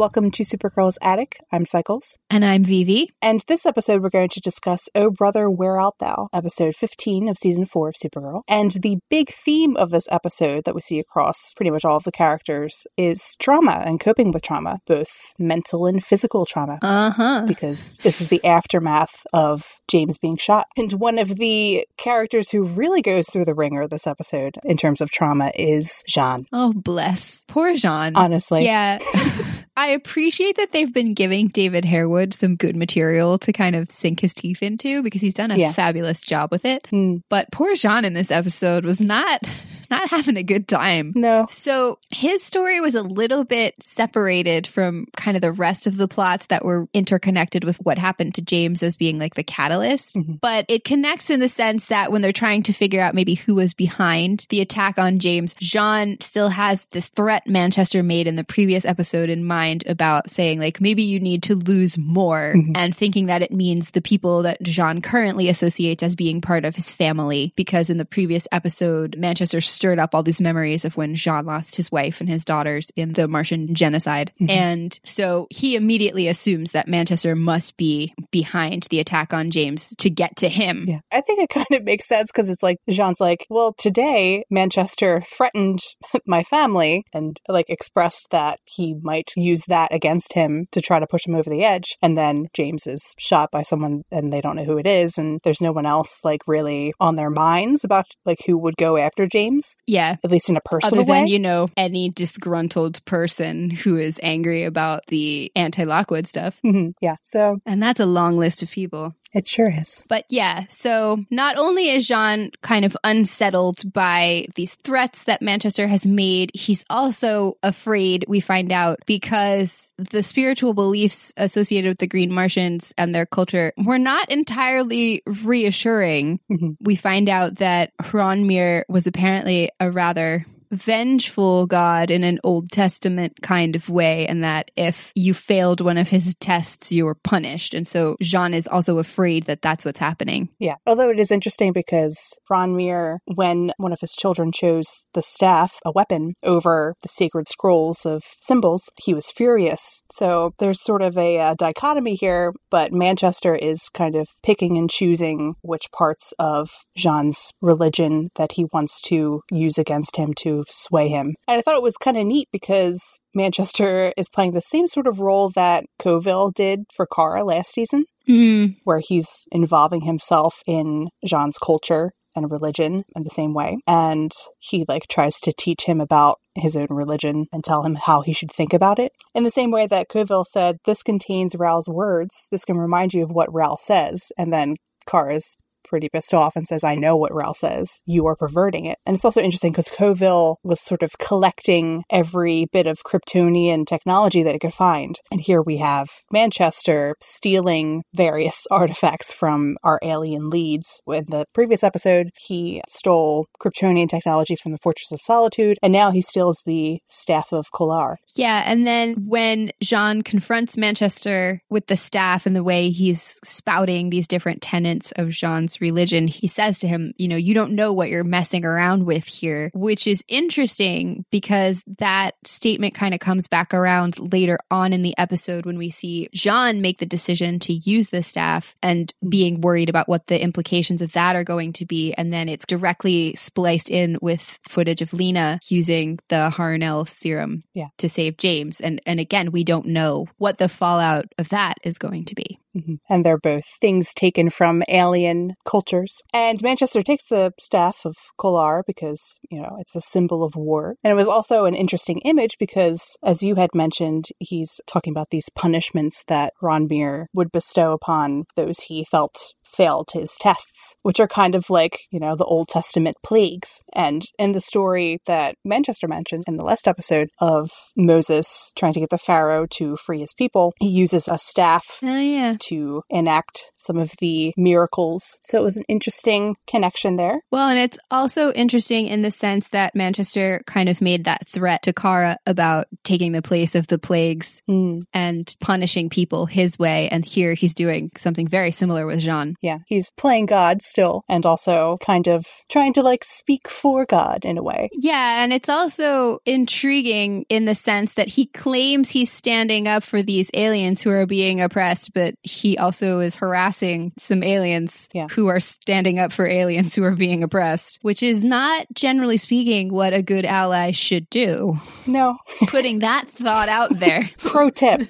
Welcome to Supergirl's Attic. I'm Cycles. And I'm Vivi. And this episode, we're going to discuss Oh Brother, Where Art Thou, episode 15 of season 4 of Supergirl. And the big theme of this episode that we see across pretty much all of the characters is trauma and coping with trauma, both mental and physical trauma. Uh huh. Because this is the aftermath of James being shot. And one of the characters who really goes through the ringer this episode in terms of trauma is J'onn. Oh, bless. Poor J'onn. Honestly. Yeah. I appreciate that they've been giving David Harewood some good material to kind of sink his teeth into because he's done a Yeah. fabulous job with it. Hmm. But poor J'onn in this episode was not not having a good time. No. So his story was a little bit separated from kind of the rest of the plots that were interconnected with what happened to James as being like the catalyst. Mhm. But it connects in the sense that when they're trying to figure out maybe who was behind the attack on James, J'onn still has this threat Manchester made in the previous episode in mind about saying like maybe you need to lose more Mhm. and thinking that it means the people that J'onn currently associates as being part of his family because in the previous episode Manchester stirred up all these memories of when J'onn lost his wife and his daughters in the Martian genocide. Mhm. And so he immediately assumes that Manchester must be behind the attack on James to get to him. Yeah. I think it kind of makes sense because it's like J'onn's like, well, today Manchester threatened my family and like expressed that he might use that against him to try to push him over the edge. And then James is shot by someone and they don't know who it is. And there's no one else like really on their minds about like who would go after James, Yeah. at least in a personal Other way. than, you know, any disgruntled person who is angry about the anti Lockwood stuff. Mhm. Yeah. So And that's a long list of people. It sure is. But yeah, so not only is J'onn kind of unsettled by these threats that Manchester has made, he's also afraid, we find out, because the spiritual beliefs associated with the Green Martians and their culture were not entirely reassuring. Mhm. We find out that H'ronmeer was apparently a rather vengeful god in an Old Testament kind of way, and that if you failed one of his tests, you were punished. And so J'onn is also afraid that that's what's happening. Yeah. Although it is interesting because H'ronmeer, when one of his children chose the staff, a weapon, over the sacred scrolls of symbols, he was furious. So there's sort of a, uh dichotomy here, but Manchester is kind of picking and choosing which parts of J'onn's religion that he wants to use against him to sway him. And I thought it was kind of neat because Manchester is playing the same sort of role that Coville did for Kara last season Mm, where he's involving himself in J'onn's culture and religion in the same way. And he like tries to teach him about his own religion and tell him how he should think about it. In the same way that Coville said, this contains Rao's words. This can remind you of what Rao says. And then Kara's pretty pissed off and says, I know what Rao says. You are perverting it. And it's also interesting because Coville was sort of collecting every bit of Kryptonian technology that it could find. And here we have Manchester stealing various artifacts from our alien leads. In the previous episode, he stole Kryptonian technology from the Fortress of Solitude, and now he steals the Staff of Kolar. yeah. And then when J'onn confronts Manchester with the staff and the way he's spouting these different tenets of J'onn's religion, he says to him, You know, you don't know what you're messing around with here, which is interesting because that statement kind of comes back around later on in the episode when we see J'onn make the decision to use the staff and being worried about what the implications of that are going to be. And then it's directly spliced in with footage of Lena using the Harun-El serum Yeah. to save James. And and again, we don't know what the fallout of that is going to be. Mhm. And they're both things taken from alien cultures. And Manchester takes the staff of Kolar because, you know, it's a symbol of war. And it was also an interesting image because, as you had mentioned, he's talking about these punishments that H'ronmeer would bestow upon those he felt failed his tests, which are kind of like, you know, the Old Testament plagues. And in the story that Manchester mentioned in the last episode of Moses trying to get the Pharaoh to free his people, he uses a staff Oh yeah. to enact some of the miracles. So it was an interesting connection there. Well, and it's also interesting in the sense that Manchester kind of made that threat to Kara about taking the place of the plagues Mm. and punishing people his way. And here he's doing something very similar with J'onn. Yeah, he's playing God still and also kind of trying to like speak for God in a way. Yeah, and it's also intriguing in the sense that he claims he's standing up for these aliens who are being oppressed, but he also is harassing some aliens Yeah. who are standing up for aliens who are being oppressed, which is not generally speaking what a good ally should do. No, Putting that thought out there. pro tip.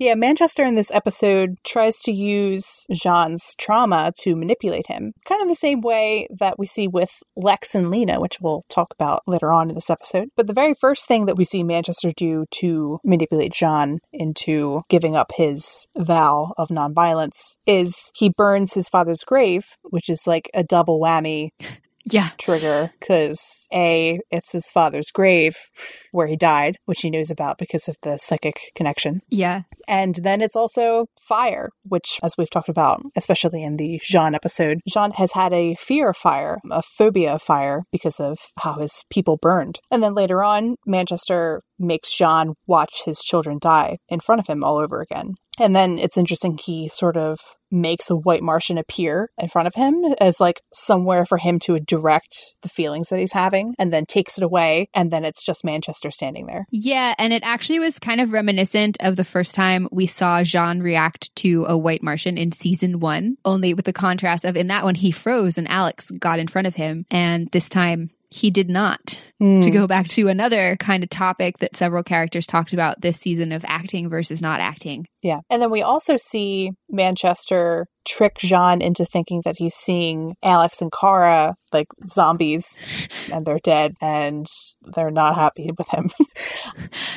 Yeah, Manchester in this episode tries to use J'onn's trauma to manipulate him, kind of the same way that we see with Lex and Lena, which we'll talk about later on in this episode. But the very first thing that we see Manchester do to manipulate J'onn into giving up his vow of nonviolence is he burns his father's grave, which is like a double whammy Yeah. trigger because A, it's his father's grave where he died, which he knows about because of the psychic connection. Yeah. And then it's also fire, which, as we've talked about, especially in the J'onn episode, J'onn has had a fear of fire, a phobia of fire because of how his people burned. And then later on, Manchester makes J'onn watch his children die in front of him all over again. And then it's interesting, he sort of makes a white Martian appear in front of him as like somewhere for him to direct the feelings that he's having and then takes it away. And then it's just Manchester standing there. Yeah, and it actually was kind of reminiscent of the first time we saw J'onn react to a white Martian in season one, only with the contrast of in that one he froze and Alex got in front of him, and this time he did not. Hmm. To go back to another kind of topic that several characters talked about this season of acting versus not acting. Yeah. And then we also see Manchester trick J'onn into thinking that he's seeing Alex and Kara like zombies and they're dead and they're not happy with him.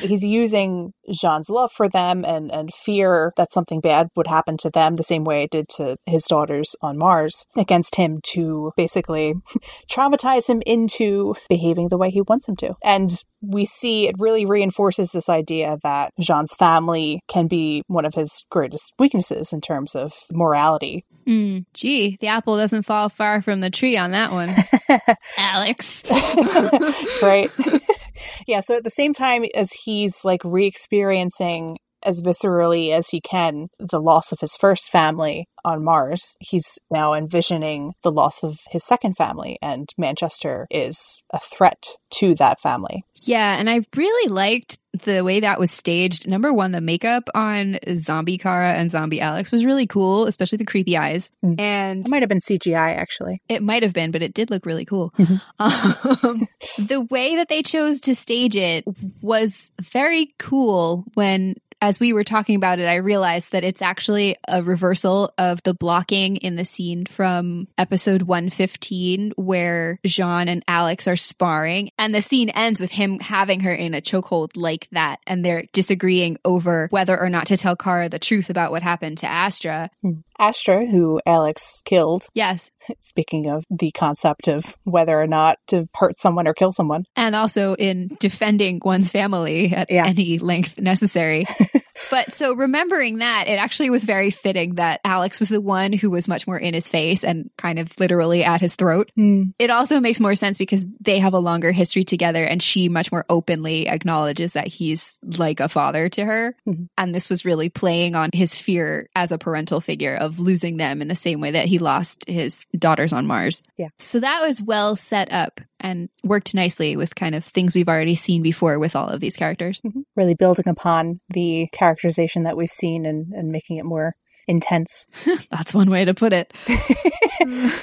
he's using J'onn's love for them and, and fear that something bad would happen to them the same way it did to his daughters on Mars against him to basically traumatize him into behaving the way he wants him to. And we see it really reinforces this idea that J'onn's family can be one of his greatest weaknesses in terms of morality. Mm, gee, the apple doesn't fall far from the tree on that one, Alex. right? yeah, so at the same time as he's like re experiencing as viscerally as he can the loss of his first family on Mars, he's now envisioning the loss of his second family, and Manchester is a threat to that family. Yeah, and I really liked the way that was staged. Number one, the makeup on Zombie Kara and Zombie Alex was really cool, especially the creepy eyes. Mm. And It might have been CGI, actually. It might have been, but it did look really cool. Mhm. Um, the way that they chose to stage it was very cool when. As we were talking about it, I realized that it's actually a reversal of the blocking in the scene from episode 115, where J'onn and Alex are sparring. And the scene ends with him having her in a chokehold like that. And they're disagreeing over whether or not to tell Kara the truth about what happened to Astra. Hmm. Astra, who Alex killed, Yes. speaking of the concept of whether or not to hurt someone or kill someone. and also in defending one's family at Yeah. any length necessary. but so remembering that, it actually was very fitting that Alex was the one who was much more in his face and kind of literally at his throat. It also makes more sense because they have a longer history together and she much more openly acknowledges that he's like a father to her. Mhm. And this was really playing on his fear as a parental figure of losing them in the same way that he lost his daughters on Mars. Yeah. So that was well set up and worked nicely with kind of things we've already seen before with all of these characters. Mhm. Really building upon the characterization that we've seen and, and making it more intense. That's one way to put it.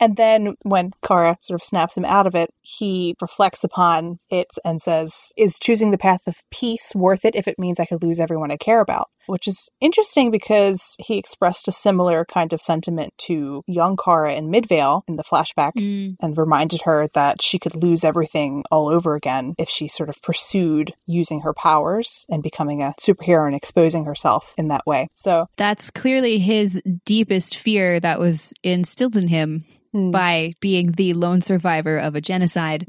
And then when Kara sort of snaps him out of it, he reflects upon it and says, Is choosing the path of peace worth it if it means I could lose everyone I care about? Which is interesting because he expressed a similar kind of sentiment to young Kara in Midvale in the flashback Mm, and reminded her that she could lose everything all over again if she sort of pursued using her powers and becoming a superhero and exposing herself in that way. So, that's clearly his deepest fear that was instilled in him hmm. by being the lone survivor of a genocide.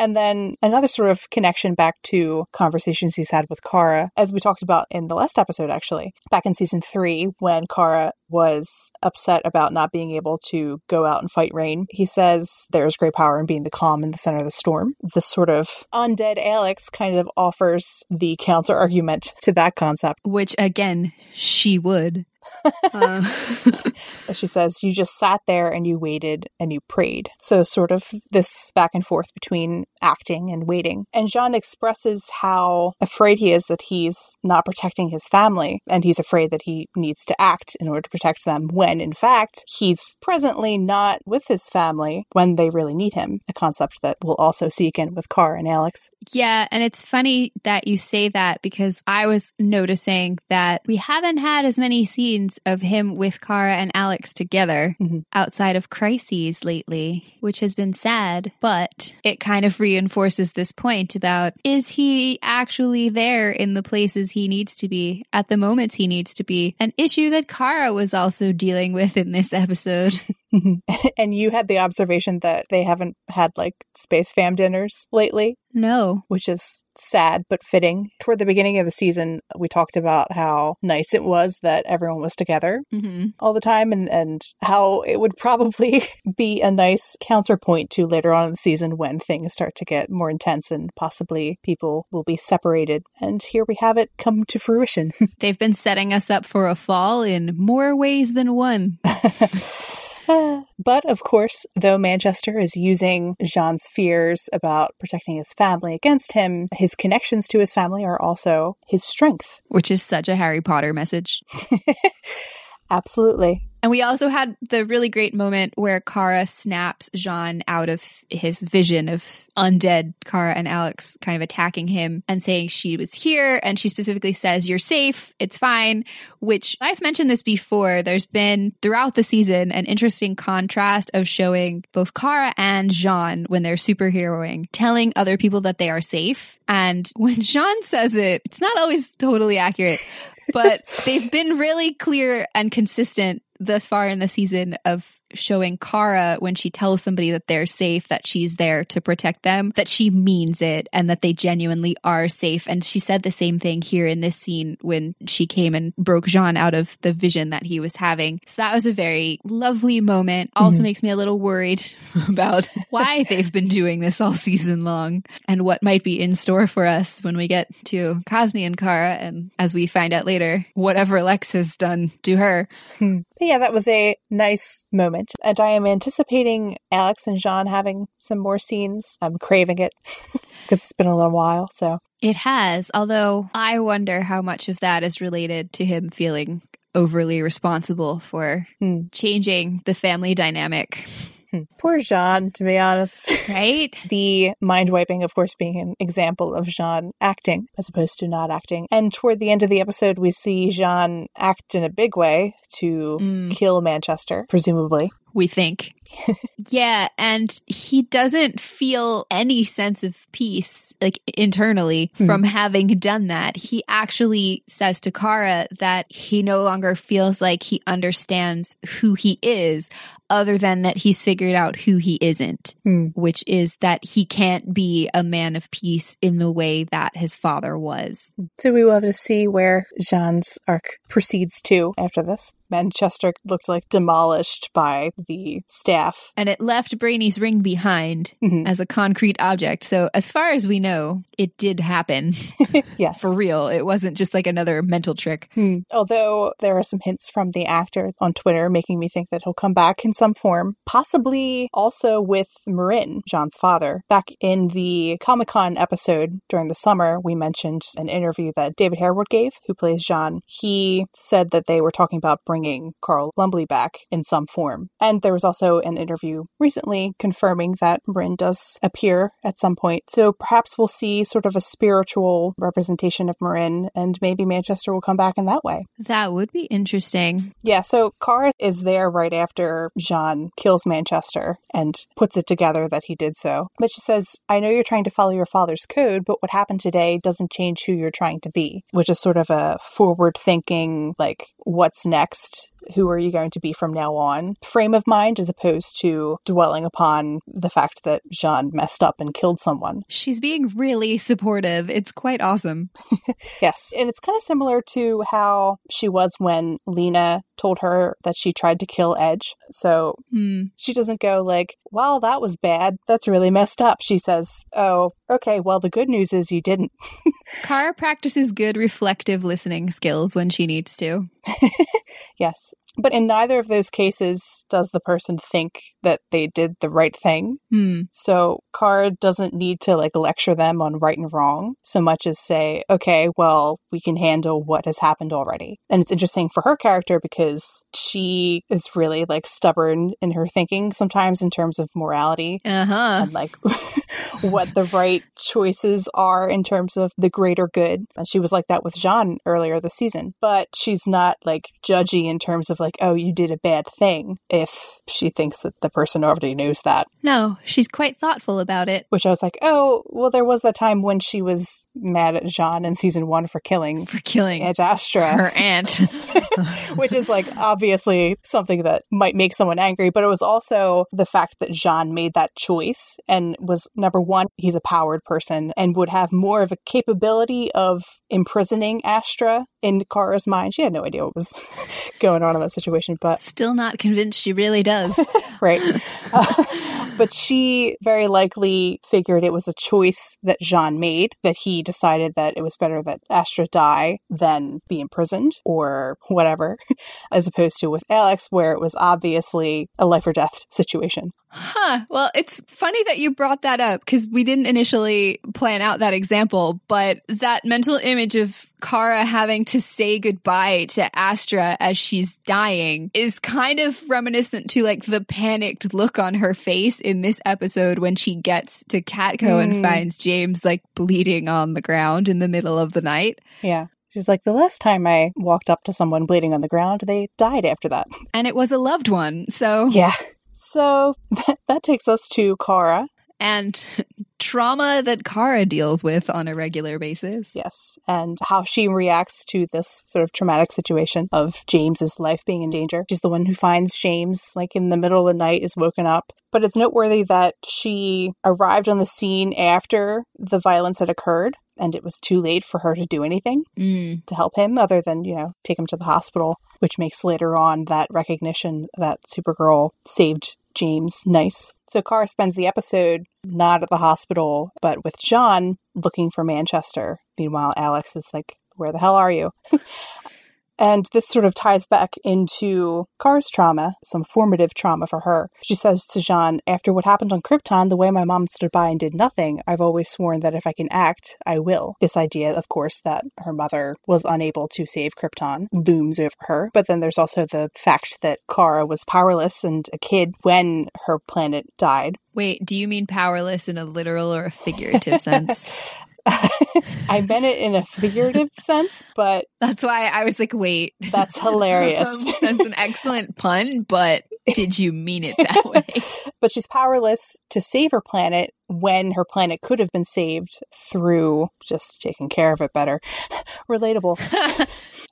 And then another sort of connection back to conversations he's had with Kara, as we talked about in the last episode, actually, back in season three, when Kara was upset about not being able to go out and fight Reign. He says there's great power in being the calm in the center of the storm. This sort of undead Alex kind of offers the counter argument to that concept. Which, again, she would. Uh. she says, You just sat there and you waited and you prayed. So, sort of this back and forth between acting and waiting. And Jean expresses how afraid he is that he's not protecting his family and he's afraid that he needs to act in order to protect them when, in fact, he's presently not with his family when they really need him. A concept that we'll also see again with Kara and Alex. Yeah. And it's funny that you say that because I was noticing that we haven't had as many scenes of him with Kara and Alex together mm-hmm. outside of crises lately, which has been sad, but it kind of reinforces this point about is he actually there in the places he needs to be at the moments he needs to be? An issue that Kara was also dealing with in this episode. and you had the observation that they haven't had like space fam dinners lately. No. Which is sad but fitting. Toward the beginning of the season, we talked about how nice it was that everyone was together mm-hmm. all the time and, and how it would probably be a nice counterpoint to later on in the season when things start to get more intense and possibly people will be separated. And here we have it come to fruition. They've been setting us up for a fall in more ways than one. but of course, though Manchester is using J'onn's fears about protecting his family against him, his connections to his family are also his strength. Which is such a Harry Potter message. Absolutely. And we also had the really great moment where Kara snaps J'onn out of his vision of undead Kara and Alex kind of attacking him and saying she was here. And she specifically says, You're safe. It's fine. Which I've mentioned this before. There's been throughout the season an interesting contrast of showing both Kara and J'onn when they're superheroing, telling other people that they are safe. And when J'onn says it, it's not always totally accurate but they've been really clear and consistent thus far in the season of showing Kara when she tells somebody that they're safe, that she's there to protect them, that she means it and that they genuinely are safe. And she said the same thing here in this scene when she came and broke J'onn out of the vision that he was having. So that was a very lovely moment. Also mm-hmm. makes me a little worried about why they've been doing this all season long and what might be in store for us when we get to Cosme and Kara. And as we find out later, whatever Lex has done to her. Hmm yeah, that was a nice moment. And I am anticipating Alex and J'onn having some more scenes. I'm craving it because it's been a little while. So it has, although I wonder how much of that is related to him feeling overly responsible for hmm. changing the family dynamic. Poor J'onn, to be honest. Right? the mind wiping, of course, being an example of J'onn acting as opposed to not acting. And toward the end of the episode, we see J'onn act in a big way to mm. kill Manchester, presumably we think. yeah, and he doesn't feel any sense of peace, like internally, mm. from having done that. He actually says to Kara that he no longer feels like he understands who he is, other than that he's figured out who he isn't, mm. which is that he can't be a man of peace in the way that his father was. So we will have to see where J'onn's arc proceeds to after this. Manchester looked like demolished by the staff. And it left Brainy's ring behind mm-hmm. as a concrete object. So, as far as we know, it did happen. yes. For real. It wasn't just like another mental trick. Hmm. Although there are some hints from the actor on Twitter making me think that he'll come back in some form, possibly also with M'yrnn, J'onn's father. Back in the Comic Con episode during the summer, we mentioned an interview that David Harewood gave, who plays J'onn. He said that they were talking about bringing bringing Carl Lumbly back in some form. And there was also an interview recently confirming that M'yrnn does appear at some point. So perhaps we'll see sort of a spiritual representation of M'yrnn and maybe Manchester will come back in that way. That would be interesting. Yeah, so Kara is there right after J'onn kills Manchester and puts it together that he did so. But she says, I know you're trying to follow your father's code, but what happened today doesn't change who you're trying to be, which is sort of a forward thinking, like, what's next who are you going to be from now on frame of mind as opposed to dwelling upon the fact that J'onn messed up and killed someone. She's being really supportive. It's quite awesome. yes. And it's kind of similar to how she was when Lena told her that she tried to kill Edge. So hmm. she doesn't go like, "Well, that was bad. That's really messed up." She says, "Oh, okay. Well, the good news is you didn't." Kara practices good reflective listening skills when she needs to. yes. But in neither of those cases does the person think that they did the right thing. Hmm. So Kara doesn't need to like lecture them on right and wrong so much as say, okay, well, we can handle what has happened already. And it's interesting for her character because she is really like stubborn in her thinking sometimes in terms of morality uh-huh. and like what the right choices are in terms of the greater good. And she was like that with J'onn earlier this season, but she's not like judgy in terms of like, oh, you did a bad thing if she thinks that the person already knows that. No, she's quite thoughtful about it. Which I was like, oh, well, there was that time when she was mad at J'onn in season one for killing for killing Aunt Astra, her aunt, which is like obviously something that might make someone angry. But it was also the fact that J'onn made that choice and was number one, he's a powered person and would have more of a capability of imprisoning Astra in Kara's mind. She had no idea what was going on in that situation, but still not convinced she really does. right. Uh, but she very likely figured it was a choice that J'onn made, that he decided that it was better that Astra die than be imprisoned or whatever, as opposed to with Alex, where it was obviously a life or death situation. Huh. Well, it's funny that you brought that up because we didn't initially plan out that example, but that mental image of Kara having to say goodbye to Astra as she's dying is kind of reminiscent to like the panicked look on her face in this episode when she gets to Catco mm. and finds James like bleeding on the ground in the middle of the night. Yeah. She's like, the last time I walked up to someone bleeding on the ground, they died after that. And it was a loved one. So, yeah. So that takes us to Kara. And trauma that Kara deals with on a regular basis. Yes. And how she reacts to this sort of traumatic situation of James's life being in danger. She's the one who finds James like in the middle of the night, is woken up. But it's noteworthy that she arrived on the scene after the violence had occurred and it was too late for her to do anything mm. to help him other than, you know, take him to the hospital, which makes later on that recognition that Supergirl saved James nice. So Kara spends the episode not at the hospital, but with J'onn looking for Manchester. Meanwhile, Alex is like, Where the hell are you? And this sort of ties back into Kara's trauma, some formative trauma for her. She says to J'onn, After what happened on Krypton, the way my mom stood by and did nothing, I've always sworn that if I can act, I will. This idea, of course, that her mother was unable to save Krypton looms over her. But then there's also the fact that Kara was powerless and a kid when her planet died. Wait, do you mean powerless in a literal or a figurative sense? I meant it in a figurative sense, but that's why I was like, wait. That's hilarious. that's an excellent pun, but did you mean it that way? but she's powerless to save her planet when her planet could have been saved through just taking care of it better. Relatable.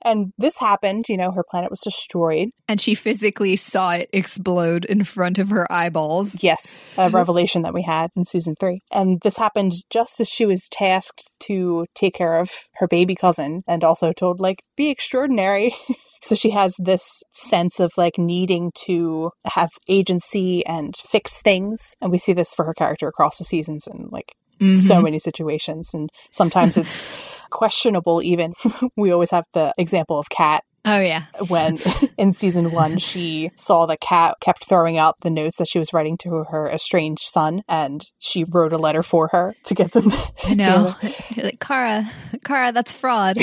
and this happened, you know, her planet was destroyed. And she physically saw it explode in front of her eyeballs. Yes, a mm-hmm. revelation that we had in season three. And this happened just as she was tasked to take care of her baby cousin and also told, like, be extraordinary. So she has this sense of like needing to have agency and fix things. And we see this for her character across the seasons and like mm-hmm. so many situations. And sometimes it's questionable even. we always have the example of Cat Oh yeah. When in season 1 she saw the cat kept throwing out the notes that she was writing to her estranged son and she wrote a letter for her to get them I know. You're like Kara, Kara, that's fraud.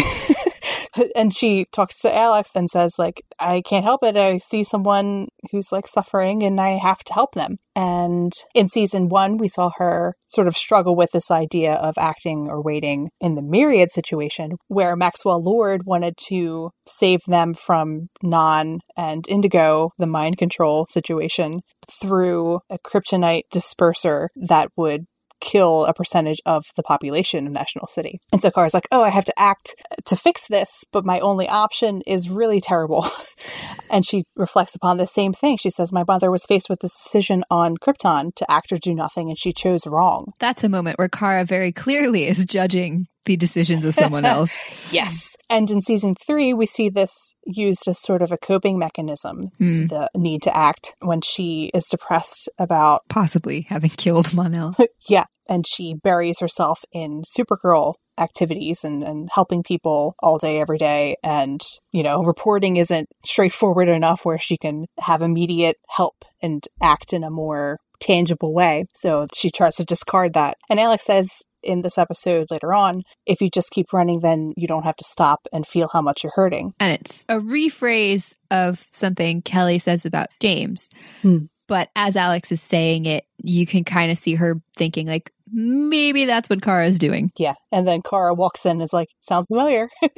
and she talks to Alex and says like I can't help it. I see someone who's like suffering and I have to help them. And in season 1 we saw her sort of struggle with this idea of acting or waiting in the myriad situation where Maxwell Lord wanted to save them from Non and Indigo, the mind control situation, through a kryptonite disperser that would kill a percentage of the population of National City. And so Kara's like, oh, I have to act to fix this, but my only option is really terrible. and she reflects upon the same thing. She says, My mother was faced with the decision on Krypton to act or do nothing, and she chose wrong. That's a moment where Kara very clearly is judging the decisions of someone else. yes. And in season three, we see this used as sort of a coping mechanism, Mm. the need to act when she is depressed about, Possibly having killed Mon-El. yeah, and she buries herself in Supergirl activities and, and helping people all day, every day. And, you know, reporting isn't straightforward enough where she can have immediate help and act in a more tangible way. So she tries to discard that. And Alex says in this episode later on, if you just keep running, then you don't have to stop and feel how much you're hurting. And it's a rephrase of something Kelly says about James. Hmm. But as Alex is saying it, you can kind of see her thinking, like, maybe that's what Kara's doing. Yeah. And then Kara walks in and is like, sounds familiar.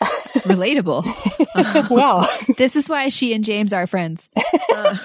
Relatable. wow. this is why she and James are friends. Uh,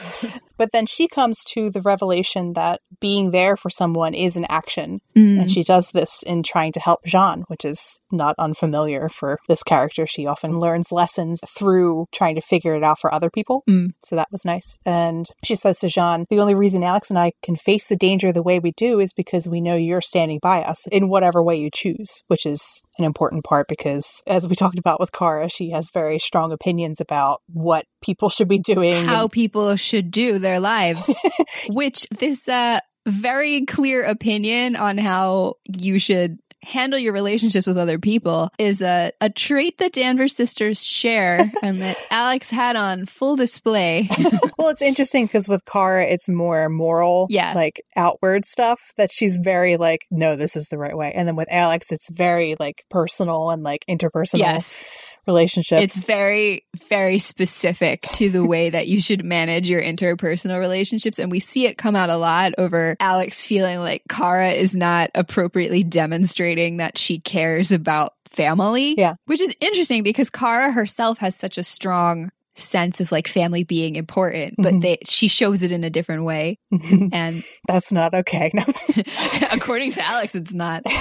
But then she comes to the revelation that being there for someone is an action. mm. And she does this in trying to help J'onn, which is not unfamiliar for this character. She often learns lessons through trying to figure it out for other people. Mm. So that was nice. And she says to J'onn, the only reason Alex and I can face the danger the way we do is because we know you're standing by us in whatever way you choose, which is an important part because as we talked about with Kara, she has very strong opinions about what people should be doing. how and- people should do their lives, which this uh, very clear opinion on how you should handle your relationships with other people is a, a trait that Danvers sisters share and that Alex had on full display. well, it's interesting because with Kara, it's more moral, Yeah. like outward stuff that she's very like, no, this is the right way. And then with Alex, it's very like personal and like interpersonal yes. Relationships. It's very, very specific to the way that you should manage your interpersonal relationships. And we see it come out a lot over Alex feeling like Kara is not appropriately demonstrating that she cares about family. Yeah. Which is interesting because Kara herself has such a strong sense of like family being important, but Mhm. they she shows it in a different way. And That's not okay. No. according to Alex, it's not.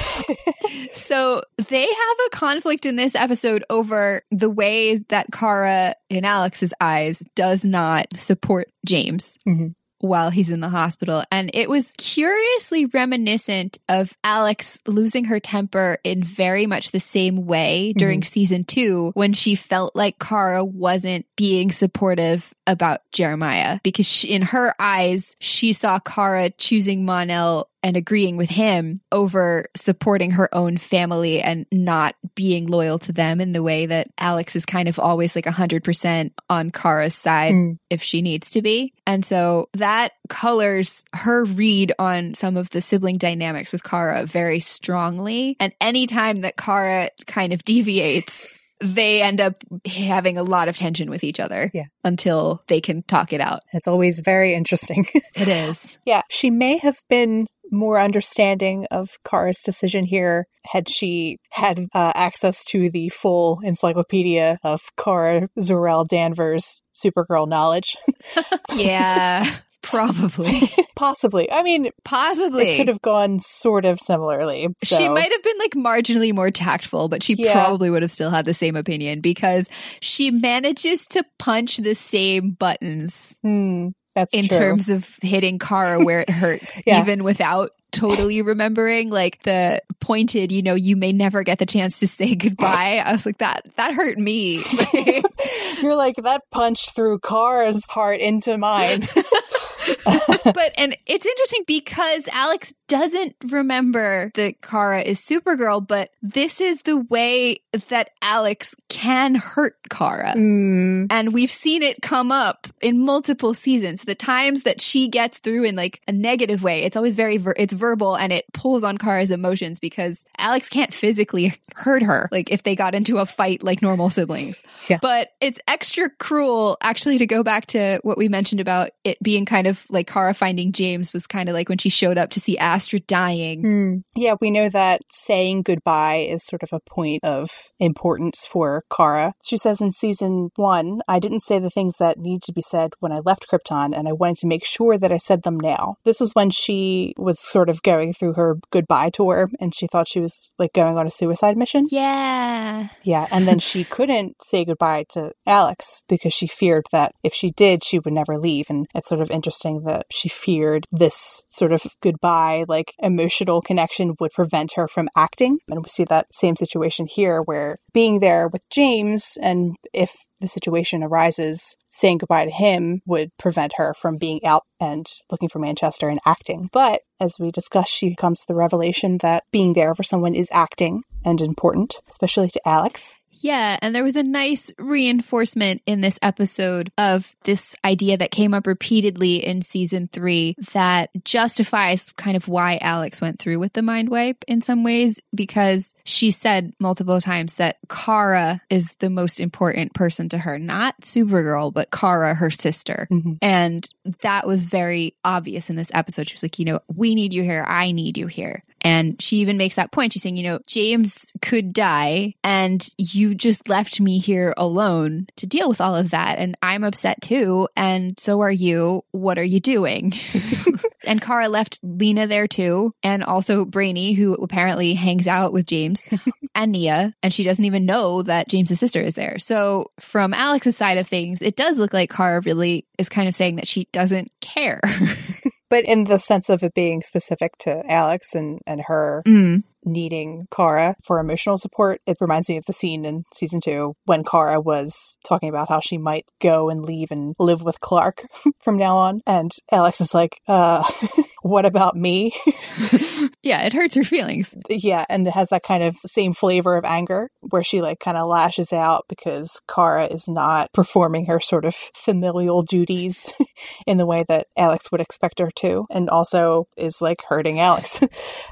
So they have a conflict in this episode over the ways that Kara, in Alex's eyes, does not support James. Mhm. While he's in the hospital. And it was curiously reminiscent of Alex losing her temper in very much the same way during mm-hmm. season two when she felt like Kara wasn't being supportive about Jeremiah. Because she, in her eyes, she saw Kara choosing Mon-El and agreeing with him over supporting her own family and not being loyal to them in the way that Alex is kind of always like 100% on Kara's side Mm. if she needs to be. And so that colors her read on some of the sibling dynamics with Kara very strongly. And anytime that Kara kind of deviates, they end up having a lot of tension with each other Yeah. until they can talk it out. It's always very interesting. It is. yeah. She may have been more understanding of Kara's decision here had she had uh, access to the full encyclopedia of Kara Zor-El Danvers Supergirl knowledge. Yeah, probably. Possibly. I mean, Possibly. it could have gone sort of similarly. She might have been like marginally more tactful, but she Yeah. probably would have still had the same opinion because she manages to punch the same buttons Hmm, that's in true. terms of hitting Kara where it hurts, Yeah. even without totally remembering like the pointed, you know, you may never get the chance to say goodbye. I was like, that that hurt me. You're like that punch through Kara's heart into mine. but and it's interesting because Alex doesn't remember that Kara is Supergirl, but this is the way that Alex can hurt Kara. Hmm. And we've seen it come up in multiple seasons. The times that she gets through in like a negative way, it's always very, ver- it's verbal and it pulls on Kara's emotions because Alex can't physically hurt her. Like if they got into a fight like normal siblings. Yeah. But it's extra cruel actually to go back to what we mentioned about it being kind of like Kara finding James was kind of like when she showed up to see Astrid Astrid dying. Hmm. Yeah, we know that saying goodbye is sort of a point of importance for Kara. She says in season one, I didn't say the things that need to be said when I left Krypton, and I wanted to make sure that I said them now. This was when she was sort of going through her goodbye tour, and she thought she was like going on a suicide mission. Yeah. Yeah, and then she couldn't say goodbye to Alex because she feared that if she did, she would never leave. And it's sort of interesting that she feared this sort of goodbye, like emotional connection would prevent her from acting. And we see that same situation here where being there with James, and if the situation arises, saying goodbye to him would prevent her from being out and looking for Manchester and acting. But as we discussed, she comes to the revelation that being there for someone is acting and important, especially to Alex. Yeah, and there was a nice reinforcement in this episode of this idea that came up repeatedly in season three that justifies kind of why Alex went through with the mind wipe in some ways, because she said multiple times that Kara is the most important person to her, not Supergirl, but Kara, her sister. Mhm. And that was very obvious in this episode. She was like, you know, we need you here. I need you here. And she even makes that point. She's saying, you know, James could die and you just left me here alone to deal with all of that. And I'm upset too. And so are you. What are you doing? and Kara left Lena there too. And also Brainy, who apparently hangs out with James and Nia. And she doesn't even know that James's sister is there. So from Alex's side of things, it does look like Kara really is kind of saying that she doesn't care. But in the sense of it being specific to Alex and, and her Mm. Needing Kara for emotional support, it reminds me of the scene in season two when Kara was talking about how she might go and leave and live with Clark from now on. And Alex is like, uh, what about me? Yeah, it hurts her feelings. yeah, and it has that kind of same flavor of anger where she like kind of lashes out because Kara is not performing her sort of familial duties in the way that Alex would expect her to, and also is like hurting Alex.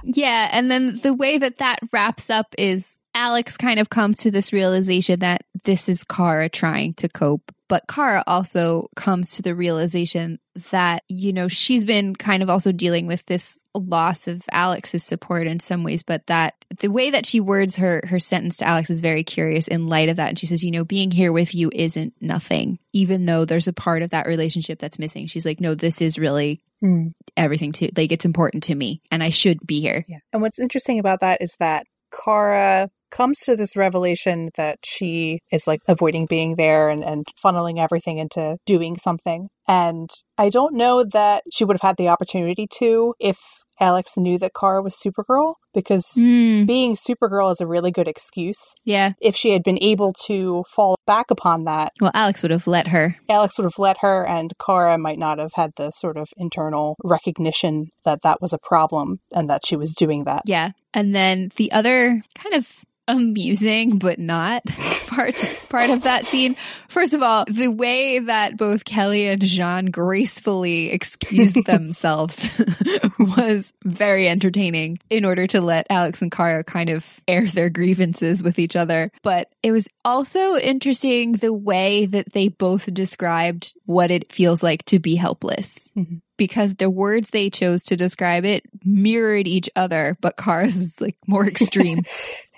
Yeah, and then the way that that wraps up is Alex kind of comes to this realization that this is Kara trying to cope, but Kara also comes to the realization that, you know, she's been kind of also dealing with this loss of Alex's support in some ways, but that the way that she words her her sentence to Alex is very curious in light of that. And she says, you know, being here with you isn't nothing, even though there's a part of that relationship that's missing. She's like, no, this is really Hmm. everything to like it's important to me and I should be here. Yeah. And what's interesting about that is that Kara comes to this revelation that she is like avoiding being there and, and funneling everything into doing something. And I don't know that she would have had the opportunity to if Alex knew that Kara was Supergirl, because Mm, being Supergirl is a really good excuse. yeah. If she had been able to fall back upon that, Well, Alex would have let her. Alex would have let her, and Kara might not have had the sort of internal recognition that that was a problem and that she was doing that. Yeah. And then the other kind of amusing but not part part of that scene. First of all, the way that both Kelly and J'onn gracefully excused themselves was very entertaining in order to let Alex and Kara kind of air their grievances with each other. But it was also interesting the way that they both described what it feels like to be helpless Mhm. because the words they chose to describe it mirrored each other, but Kara's was like more extreme.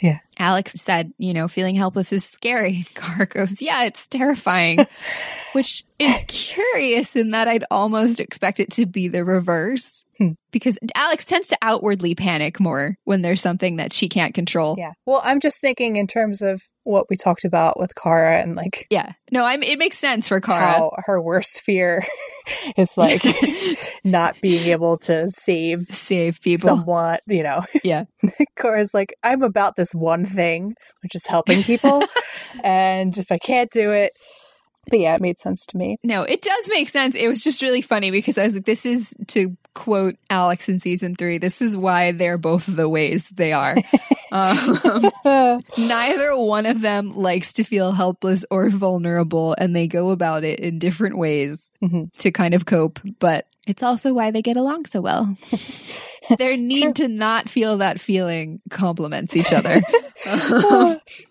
Yeah. Alex said, you know, feeling helpless is scary. Kara goes, yeah, it's terrifying, which is curious in that I'd almost expect it to be the reverse. Hmm. Because Alex tends to outwardly panic more when there's something that she can't control. Yeah. Well, I'm just thinking in terms of what we talked about with Kara and like Yeah. No, I'm, it makes sense for Kara. how her worst fear is like not being able to save Save people. someone, you know. Yeah. Kara's like, I'm about this one thing, which is helping people. and if I can't do it, but yeah, it made sense to me. No, it does make sense. It was just really funny because I was like, this is to quote Alex in season three, this is why they're both the ways they are. um, neither one of them likes to feel helpless or vulnerable, and they go about it in different ways Mhm. to kind of cope. But it's also why they get along so well. Their need to not feel that feeling complements each other.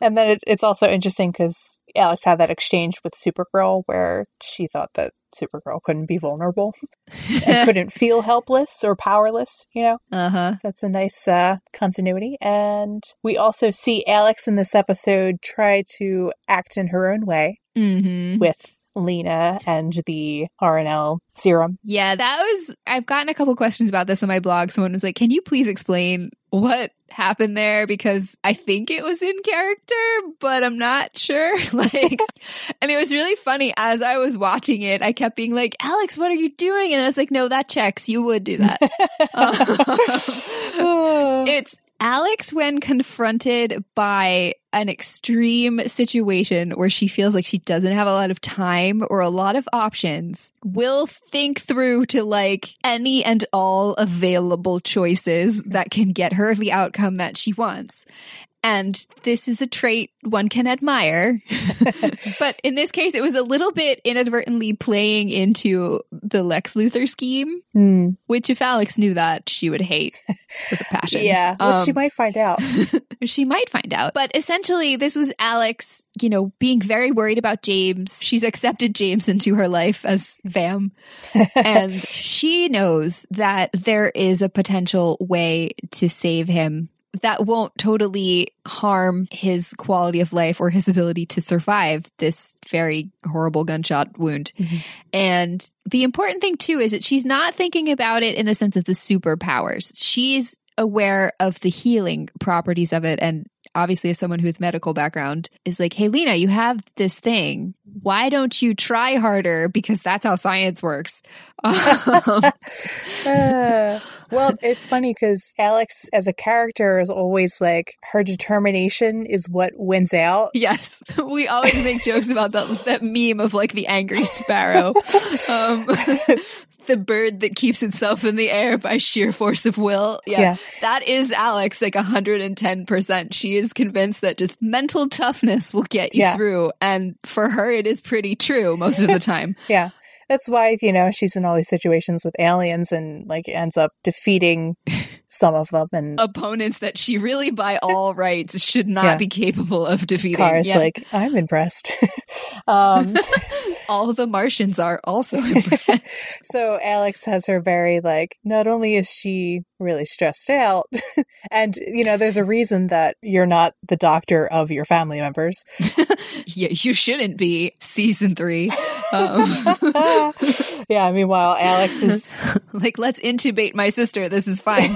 and then it, it's also interesting because Alex had that exchange with Supergirl where she thought that Supergirl couldn't be vulnerable and couldn't feel helpless or powerless, you know? Uh huh. So that's a nice uh, continuity. And we also see Alex in this episode try to act in her own way Mm-hmm. with Lena and the Harun-El serum. Yeah, that was. I've gotten a couple questions about this on my blog. Someone was like, "Can you please explain what happened there?" Because I think it was in character, but I'm not sure. like, and it was really funny as I was watching it. I kept being like, "Alex, what are you doing?" And I was like, "No, that checks. You would do that." Um, it's Alex when confronted by an extreme situation where she feels like she doesn't have a lot of time or a lot of options will think through to like any and all available choices that can get her the outcome that she wants. And this is a trait one can admire. but in this case, it was a little bit inadvertently playing into the Lex Luthor scheme, Hmm. which if Alex knew that, she would hate with a passion. Yeah, which she Um, might find out. she might find out. But essentially, this was Alex, you know, being very worried about James. She's accepted James into her life as Vam. and she knows that there is a potential way to save him that won't totally harm his quality of life or his ability to survive this very horrible gunshot wound. Mhm. And the important thing too is that she's not thinking about it in the sense of the superpowers. She's aware of the healing properties of it and obviously as someone who has medical background is like hey lena you have this thing. Why don't you try harder? Because that's how science works. Um, Uh, well, it's funny because Alex, as a character, is always like her determination is what wins out. yes. We always make jokes about that that meme of like the angry sparrow. Um, the bird that keeps itself in the air by sheer force of will yeah, Yeah. that is alex like 110% she is convinced that just mental toughness will get you Yeah. through and for her it is pretty true most of the time Yeah. That's why, you know, she's in all these situations with aliens and like ends up defeating some of them and opponents that she really by all rights should not Yeah. be capable of defeating. Cars Yeah. like, I'm impressed. um all the martians are also impressed. So Alex has her very like not only is she really stressed out and you know there's a reason that you're not the doctor of your family members. Yeah you shouldn't be. Season three. Um, yeah meanwhile Alex is like let's intubate my sister. This is fine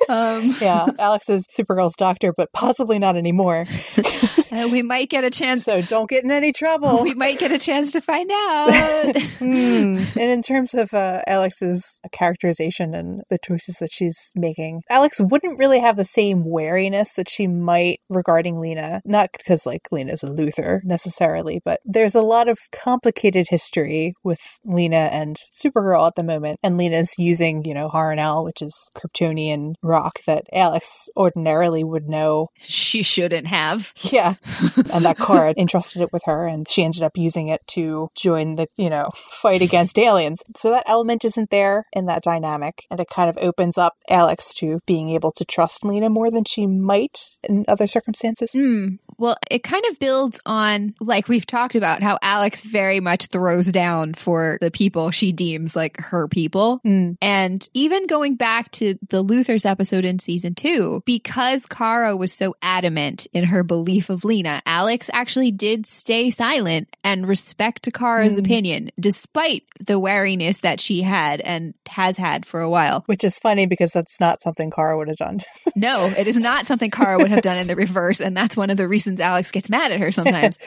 um, yeah Alex is Supergirl's doctor but possibly not anymore uh, we might get a chance so don't get in any trouble we might get a chance to find out Hmm. And in terms of uh, Alex's characterization and the choices that she's making, Alex wouldn't really have the same wariness that she might regarding Lena. Not because like Lena's a Luthor necessarily, but there's a lot of complicated history with Lena and Supergirl at the moment. And Lena's using, you know, Harun-El, which is Kryptonian rock that Alex ordinarily would know. she shouldn't have Yeah. and that Kara entrusted it with her and she ended up using it to join the, you know, fight against aliens. So that element isn't there in that dynamic. And it kind of opens up Alex to being able to trust Lena more than she might in other circumstances. Mm. Well, it kind of builds on, like we've talked about, how Alex very much throws down for the people she deems like her people. Mm. And even going back to the Luthor's episode in season two, because Kara was so adamant in her belief of Lena, Alex actually did stay silent and respect Kara's Mm. opinion, despite the wariness that she had and has had for a while. Which is funny because that's not something Kara would have done. No, it is not something Kara would have done in the reverse. And that's one of the reasons Alex gets mad at her sometimes.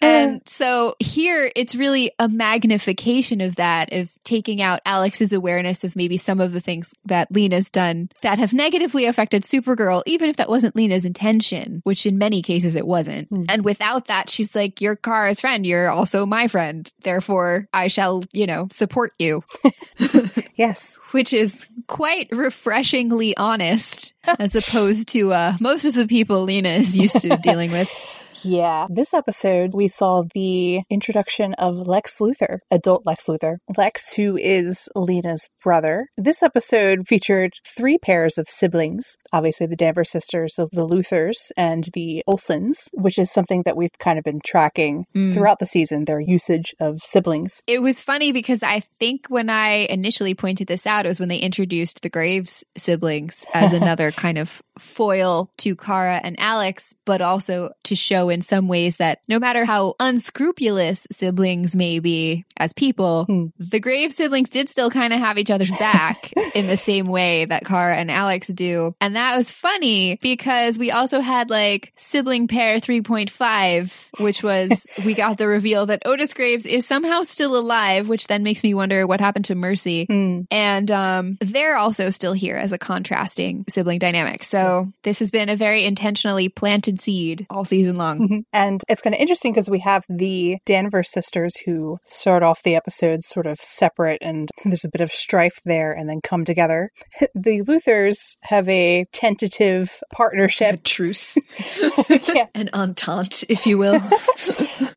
and so here it's really a magnification of that, of taking out Alex's awareness of maybe some of the things that Lena's done that have negatively affected Supergirl, even if that wasn't Lena's intention, which in many cases it wasn't. Hmm. And without that, she's like, You're Kara's friend. You're also my friend. Therefore, I shall, you know, support you yes. which is quite refreshingly honest as opposed to uh, most of the people Lena is used to dealing with. Yeah. This episode, we saw the introduction of Lex Luthor, adult Lex Luthor. Lex, who is Lena's brother. This episode featured three pairs of siblings. Obviously, the Danvers sisters, of the Luthors, and the Olsens, which is something that we've kind of been tracking Mm. throughout the season, their usage of siblings. It was funny because I think when I initially pointed this out, it was when they introduced the Graves siblings as another kind of foil to Kara and Alex, but also to show in some ways that no matter how unscrupulous siblings may be as people, Hmm. the Graves siblings did still kind of have each other's back in the same way that Kara and Alex do. And that was funny because we also had like sibling pair 3.5, which was we got the reveal that Otis Graves is somehow still alive, which then makes me wonder what happened to Mercy. Hmm. And um, they're also still here as a contrasting sibling dynamic. So this has been a very intentionally planted seed all season long. And it's kind of interesting because we have the Danvers sisters who start off the episodes sort of separate and there's a bit of strife there and then come together. The Luthors have a tentative partnership. A truce, yeah, an entente, if you will.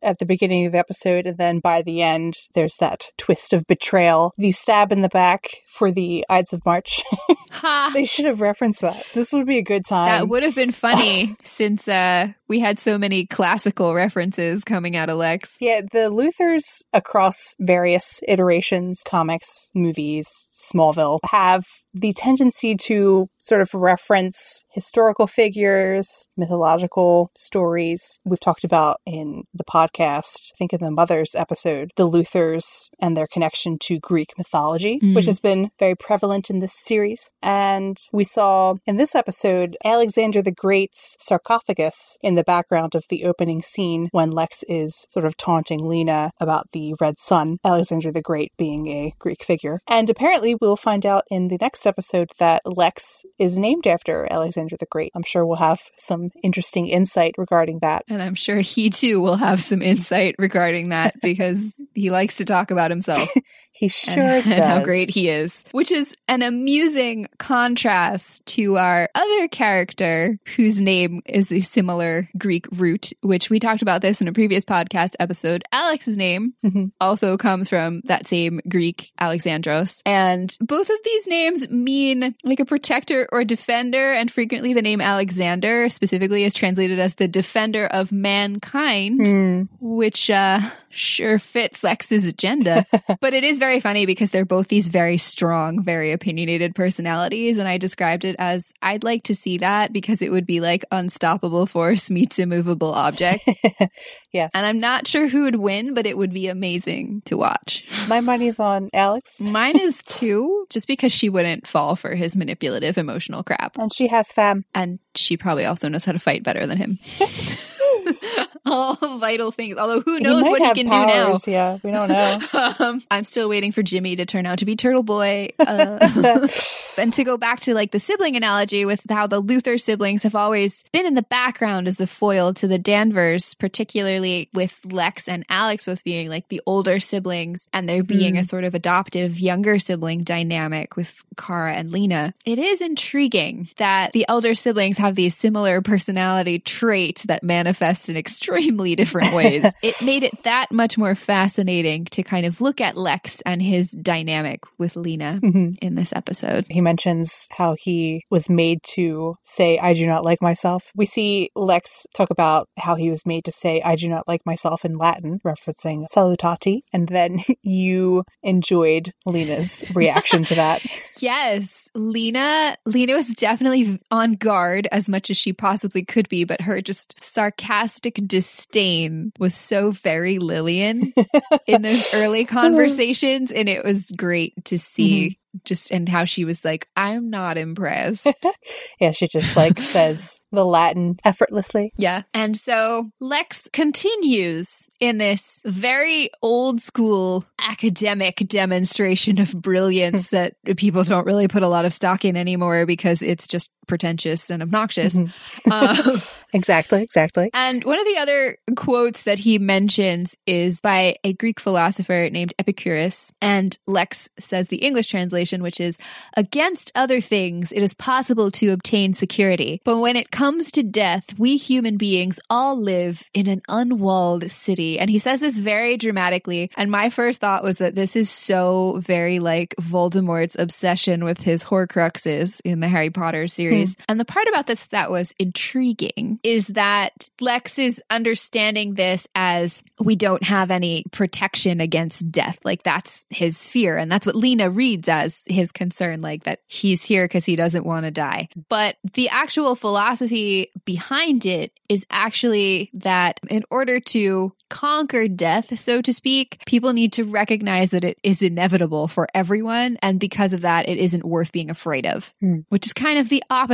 At the beginning of the episode. And then by the end, there's that twist of betrayal, the stab in the back for the Ides of March. ha! they should have referenced that. This would be a good time. That would have been funny since uh, we had so many classical references coming out of Lex. Yeah, the Luthors across various iterations, comics, movies, Smallville, have the tendency to sort of reference historical figures, mythological stories. We've talked about in the podcast, I think in the Mothers episode, the Luthors and their connection to Greek mythology, Mm. which has been very prevalent in this series. And we saw in this episode Alexander the Great's sarcophagus in the background of the opening scene when Lex is sort of taunting Lena about the red sun, Alexander the Great being a Greek figure. And apparently we'll find out in the next episode that Lex is named after Alexander the Great. I'm sure we'll have some interesting insight regarding that. And I'm sure he too will have some insight regarding that because he likes to talk about himself He sure and, does. and how great he is, which is an amusing contrast to our other character whose name is a similar Greek root, which we talked about this in a previous podcast episode. Alex's name Mhm. also comes from that same Greek Alexandros. And both of these names mean like a protector or defender, and frequently the name Alexander specifically is translated as the defender of mankind Hmm. which uh sure fits Lex's agenda. but it is very funny because they're both these very strong, very opinionated personalities and I described it as I'd like to see that because it would be like unstoppable force meets immovable object. yes. and I'm not sure who would win, but it would be amazing to watch. My money's on Alex. Mine is 2 just because she wouldn't fall for his manipulative emotional crap And she has fam. and she probably also knows how to fight better than him. All vital things. Although who knows might what he can do now. Yeah, we don't know. um, I'm still waiting for Jimmy to turn out to be Turtle Boy. Uh, and to go back to like the sibling analogy with how the Luthor siblings have always been in the background as a foil to the Danvers, particularly with Lex and Alex both being like the older siblings and there being a sort of adoptive younger sibling dynamic with Kara and Lena. It is intriguing that the elder siblings have these similar personality traits that manifest in extremely different ways. it made it that much more fascinating to kind of look at Lex and his dynamic with Lena Mhm. in this episode. He mentions how he was made to say, I do not like myself. We see Lex talk about how he was made to say, I do not like myself in Latin, referencing salutati. And then you enjoyed Lena's reaction to that. Yes, Lena. Lena was definitely on guard as much as she possibly could be, but her just sarcastic disdain was so very Lillian in those early oh. conversations, and it was great to see. Mm-hmm. Just and how she was like, I'm not impressed. yeah, she just like says the Latin effortlessly. Yeah. And so Lex continues in this very old school academic demonstration of brilliance that people don't really put a lot of stock in anymore because it's just pretentious and obnoxious. Mhm. Um, Exactly, exactly. and one of the other quotes that he mentions is by a Greek philosopher named Epicurus. And Lex says the English translation, which is Against other things, it is possible to obtain security. But when it comes to death, we human beings all live in an unwalled city. And he says this very dramatically. And my first thought was that this is so very like Voldemort's obsession with his Horcruxes in the Harry Potter series. Hmm. And the part about this that was intriguing is that Lex is understanding this as we don't have any protection against death. Like that's his fear. And that's what Lena reads as his concern, like that he's here because he doesn't want to die. But the actual philosophy behind it is actually that in order to conquer death, so to speak, people need to recognize that it is inevitable for everyone. And because of that, it isn't worth being afraid of, mm. which is kind of the opposite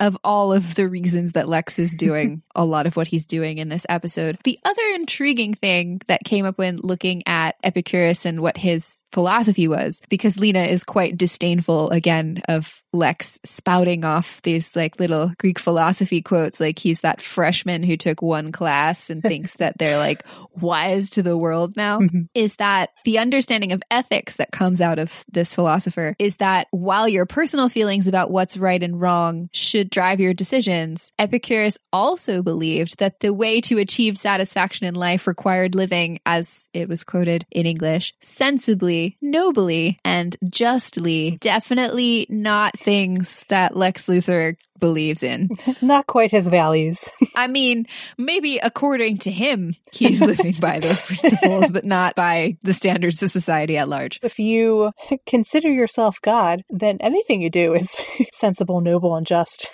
of all of the reasons that Lex is doing a lot of what he's doing in this episode. The other intriguing thing that came up when looking at Epicurus and what his philosophy was, because Lena is quite disdainful again of Lex spouting off these like little Greek philosophy quotes, like he's that freshman who took one class and thinks that they're like wise to the world now, mm-hmm. is that the understanding of ethics that comes out of this philosopher is that while your personal feelings about what's right and wrong Um, should drive your decisions, Epicurus also believed that the way to achieve satisfaction in life required living, as it was quoted in English, sensibly, nobly, and justly, definitely not things that Lex Luthor believes in. Not quite his values. I mean, maybe according to him, he's living by those principles, but not by the standards of society at large. If you consider yourself God, then anything you do is sensible, noble, and just.